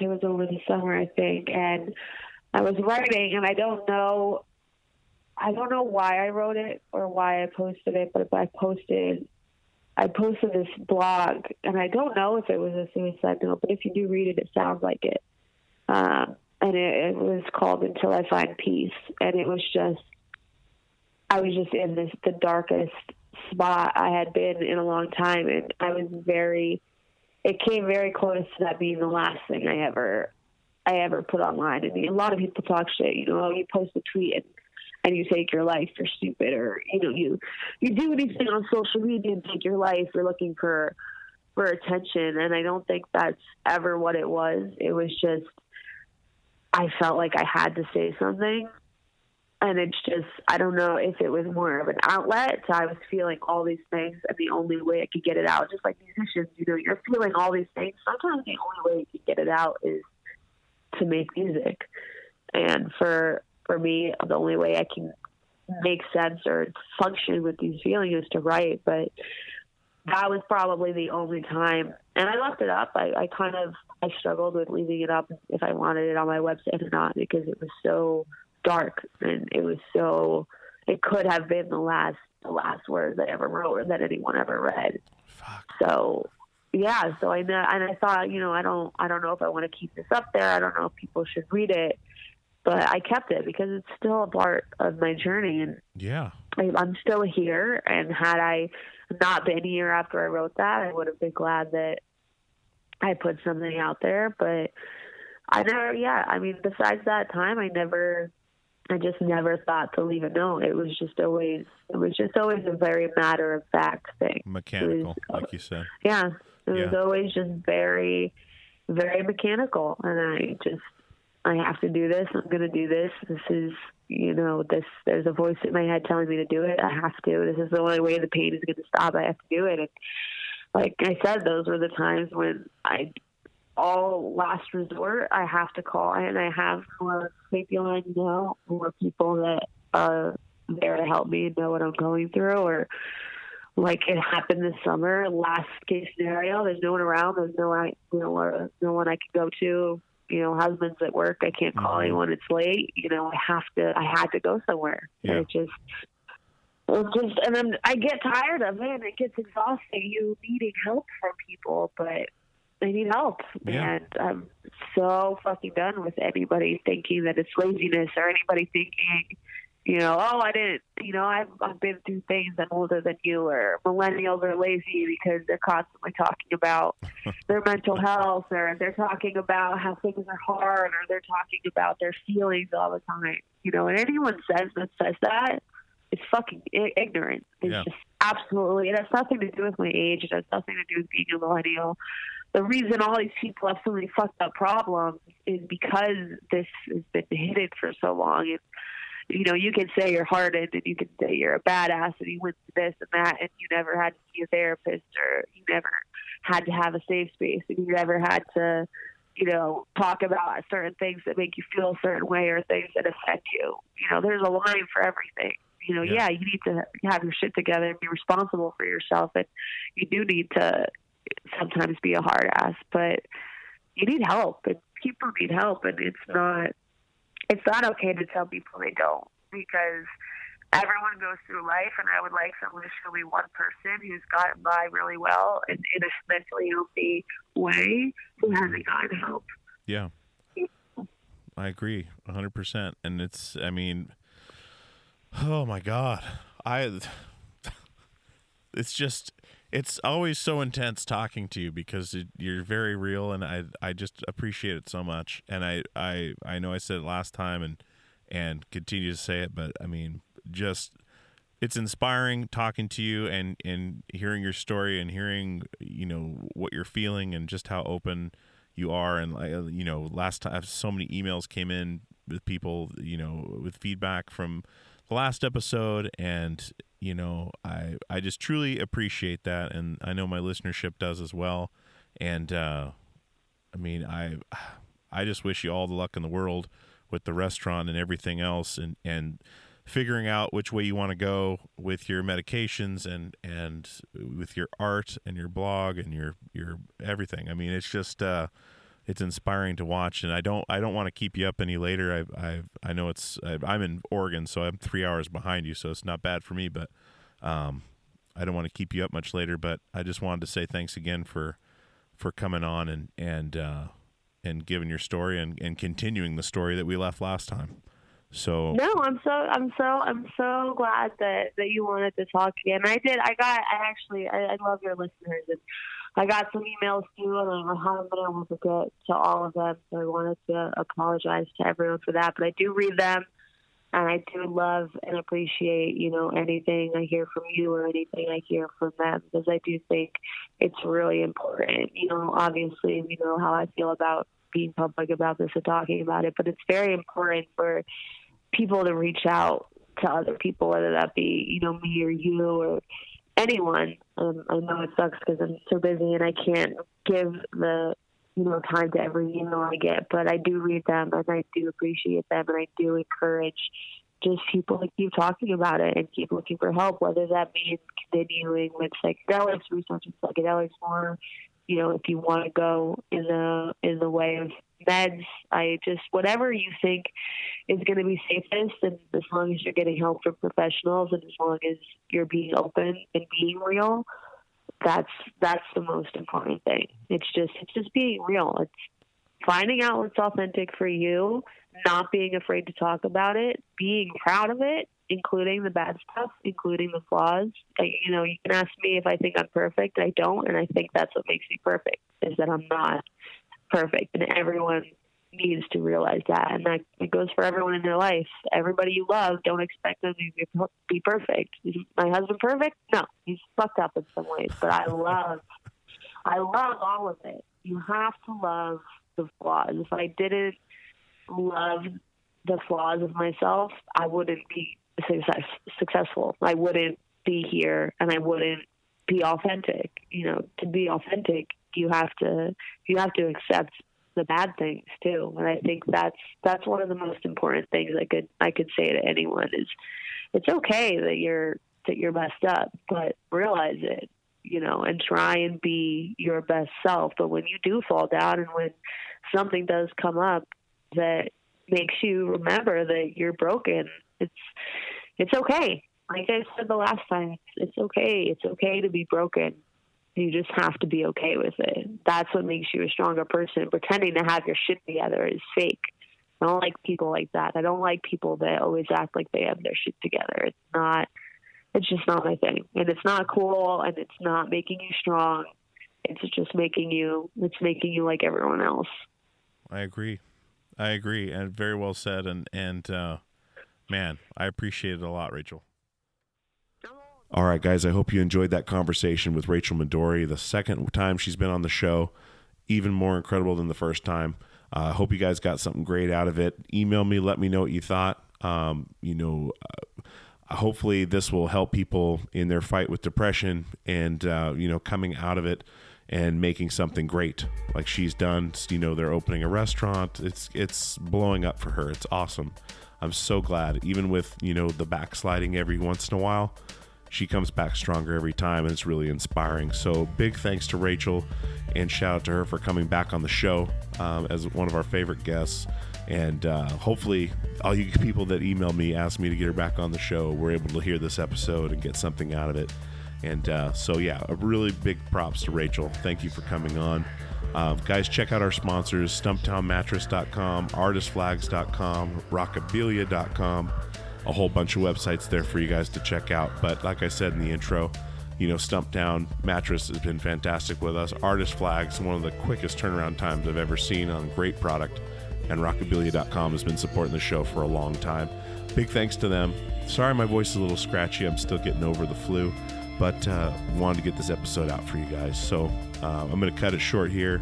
it was over the summer I think and I was writing and I don't know I don't know why I wrote it or why I posted it, but I posted I posted this blog and I don't know if it was a suicide note, but if you do read it it sounds like it. Um and it, it was called Until I Find Peace and it was just I was just in this the darkest spot I had been in a long time, and I was very. It came very close to that being the last thing I ever, I ever put online. I mean, a lot of people talk shit. You know, oh, you post a tweet and, and you take your life. You're stupid, or you know, you you do anything on social media and take your life. You're looking for for attention, and I don't think that's ever what it was. It was just I felt like I had to say something and it's just I don't know if it was more of an outlet. So I was feeling all these things, and the only way I could get it out, just like musicians, you know, you're feeling all these things. Sometimes the only way you can get it out is to make music, and for for me, the only way I can make sense or function with these feelings is to write. But that was probably the only time, and I left it up. I, I kind of I struggled with leaving it up if I wanted it on my website or not because it was so dark and it was so it could have been the last the last words I ever wrote or that anyone ever read. Fuck. So yeah, so I know and I thought, you know, I don't I don't know if I want to keep this up there. I don't know if people should read it. But I kept it because it's still a part of my journey and Yeah. I, I'm still here. And had I not been here after I wrote that, I would have been glad that I put something out there. But I never, yeah, I mean, besides that time, I never, I just never thought to leave a note. It was just always, it was just always a very matter of fact thing. Mechanical, uh, like you said. Yeah, it was always just very, very mechanical, and I just, I have to do this. I'm going to do this. This is, you know, this. There's a voice in my head telling me to do it. I have to. This is the only way the pain is going to stop. I have to do it. And like I said, those were the times when I, all last resort, I have to call, and I have more safety lines now, more people that are there to help me and know what I'm going through, or like it happened this summer. Last case scenario, there's no one around. There's no I, you know, no one I could go to. You know, husband's at work. I can't call Mhm. anyone. It's late. You know, I have to. I had to go somewhere. Yeah. And it just, it just, and then I get tired of it, and it gets exhausting. You needing help from people, but I need help, Yeah. and I'm so fucking done with anybody thinking that it's laziness or anybody thinking you know, oh, I didn't, you know, I've, I've been through things. I'm older than you, or millennials are lazy because they're constantly talking about [LAUGHS] their mental health, or they're talking about how things are hard, or they're talking about their feelings all the time. You know, and anyone says that says that, it's fucking ignorant. It's Yeah. just absolutely. It has nothing to do with my age. It has nothing to do with being a millennial. The reason all these people have so many fucked up problems is because this has been hidden for so long. And, you know, you can say you're hardened and you can say you're a badass and you went through this and that and you never had to see a therapist or you never had to have a safe space and you never had to, you know, talk about certain things that make you feel a certain way or things that affect you. You know, there's a line for everything. You know, Yeah. yeah, you need to have your shit together and be responsible for yourself and you do need to sometimes be a hard ass, but you need help and people need help and it's not it's not okay to tell people they don't because everyone goes through life and I would like someone to show me one person who's gotten by really well and in a mentally healthy way who hasn't gotten help. Yeah. I agree 100%. And it's, I mean, oh my God. I, [LAUGHS] it's just, it's always so intense talking to you because it, you're very real and I, I just appreciate it so much. And I, I, I know I said it last time and, and continue to say it, but I mean, just, it's inspiring talking to you and, and hearing your story and hearing, you know, what you're feeling and just how open you are. And, uh, you know, last time so many emails came in with people, you know, with feedback from the last episode. And, you know, I, I just truly appreciate that. And I know my listenership does as well. And, uh, I mean, I, I just wish you all the luck in the world with the restaurant and everything else and, and, figuring out which way you want to go with your medications and and with your art and your blog and your your everything. I mean, it's just uh, it's inspiring to watch, and I don't I don't want to keep you up any later. I I I know it's I, I'm in Oregon, so I'm three hours behind you, so it's not bad for me, but um, I don't want to keep you up much later. But I just wanted to say thanks again for for coming on and and uh, and giving your story and and continuing the story that we left last time. So No, I'm so I'm so I'm so glad that that you wanted to talk again. I did. I got. I actually. I, I love your listeners, and I got some emails too, and I haven't been able to get to all of them. So I wanted to apologize to everyone for that. But I do read them, and I do love and appreciate you know anything I hear from you or anything I hear from them because I do think it's really important. You know, obviously, you know how I feel about being public about this and talking about it, but it's very important for people to reach out to other people, whether that be you know me or you or anyone. Um, I know it sucks because I'm so busy and I can't give the you know time to every email I get, but I do read them and I do appreciate them and I do encourage just people to keep talking about it and keep looking for help, whether that means continuing with psychedelics, researching psychedelics more. You know, if you want to go in the in the way of meds, I just whatever you think is going to be safest, and as long as you're getting help from professionals, and as long as you're being open and being real, that's that's the most important thing. It's just it's just being real. It's finding out what's authentic for you, not being afraid to talk about it, being proud of it, including the bad stuff, including the flaws. Like, you know, you can ask me if I think I'm perfect. I don't, and I think that's what makes me perfect is that I'm not perfect, and everyone needs to realize that, and that it goes for everyone in their life. Everybody you love, don't expect them to be- perfect. Is my husband perfect? No, he's fucked up in some ways, but I love, I love all of it. You have to love the flaws. If I didn't love the flaws of myself, I wouldn't be success, successful. I wouldn't be here, and I wouldn't be authentic. You know, to be authentic, you have to you have to accept the bad things too. And I think that's that's one of the most important things I could I could say to anyone is it's okay that you're that you're messed up, but realize it, you know, and try and be your best self. But when you do fall down and when something does come up that makes you remember that you're broken, it's it's okay. Like I said the last time, it's, okay. It's okay to be broken. You just have to be okay with it. That's what makes you a stronger person. Pretending to have your shit together is fake. I don't like people like that. I don't like people that always act like they have their shit together. It's not. It's just not my thing, and it's not cool, and it's not making you strong. It's just making you. It's making you like everyone else. I agree. I agree, and very well said. And and uh, man, I appreciate it a lot, Rachael. All right, guys, I hope you enjoyed that conversation with Rachael Madori. The second time she's been on the show, even more incredible than the first time. I uh, hope you guys got something great out of it. Email me, let me know what you thought. Um, you know, uh, hopefully this will help people in their fight with depression and, uh, you know, coming out of it and making something great like she's done. You know, they're opening a restaurant. It's it's blowing up for her. It's awesome. I'm so glad. Even with you know the backsliding every once in a while, she comes back stronger every time, and it's really inspiring. So big thanks to Rachael, and shout out to her for coming back on the show um, as one of our favorite guests. And uh, hopefully, all you [LAUGHS] people that emailed me asked me to get her back on the show were able to hear this episode and get something out of it. And uh, so, yeah, a really big props to Rachael. Thank you for coming on. Uh, guys, check out our sponsors stumptownmattress.com, artistflags.com, rockabilia.com. A whole bunch of websites there for you guys to check out. But like I said in the intro, you know, Stumptown Mattress has been fantastic with us. Artist Flags, one of the quickest turnaround times I've ever seen on great product. And rockabilia.com has been supporting the show for a long time. Big thanks to them. Sorry, my voice is a little scratchy. I'm still getting over the flu but uh, wanted to get this episode out for you guys. So uh, I'm going to cut it short here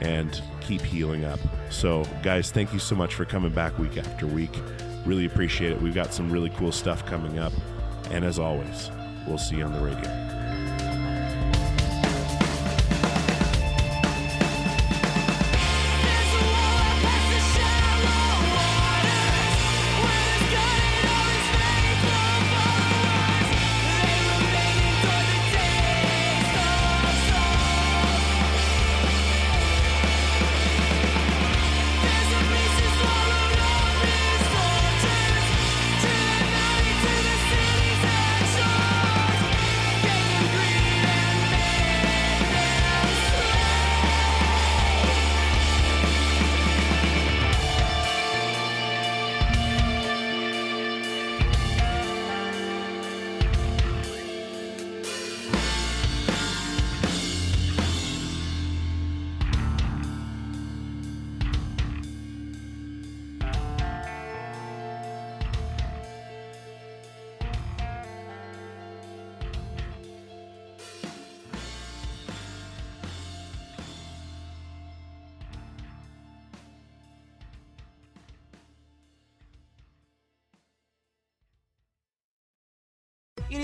and keep healing up. So, guys, thank you so much for coming back week after week. Really appreciate it. We've got some really cool stuff coming up. And as always, we'll see you on the radio.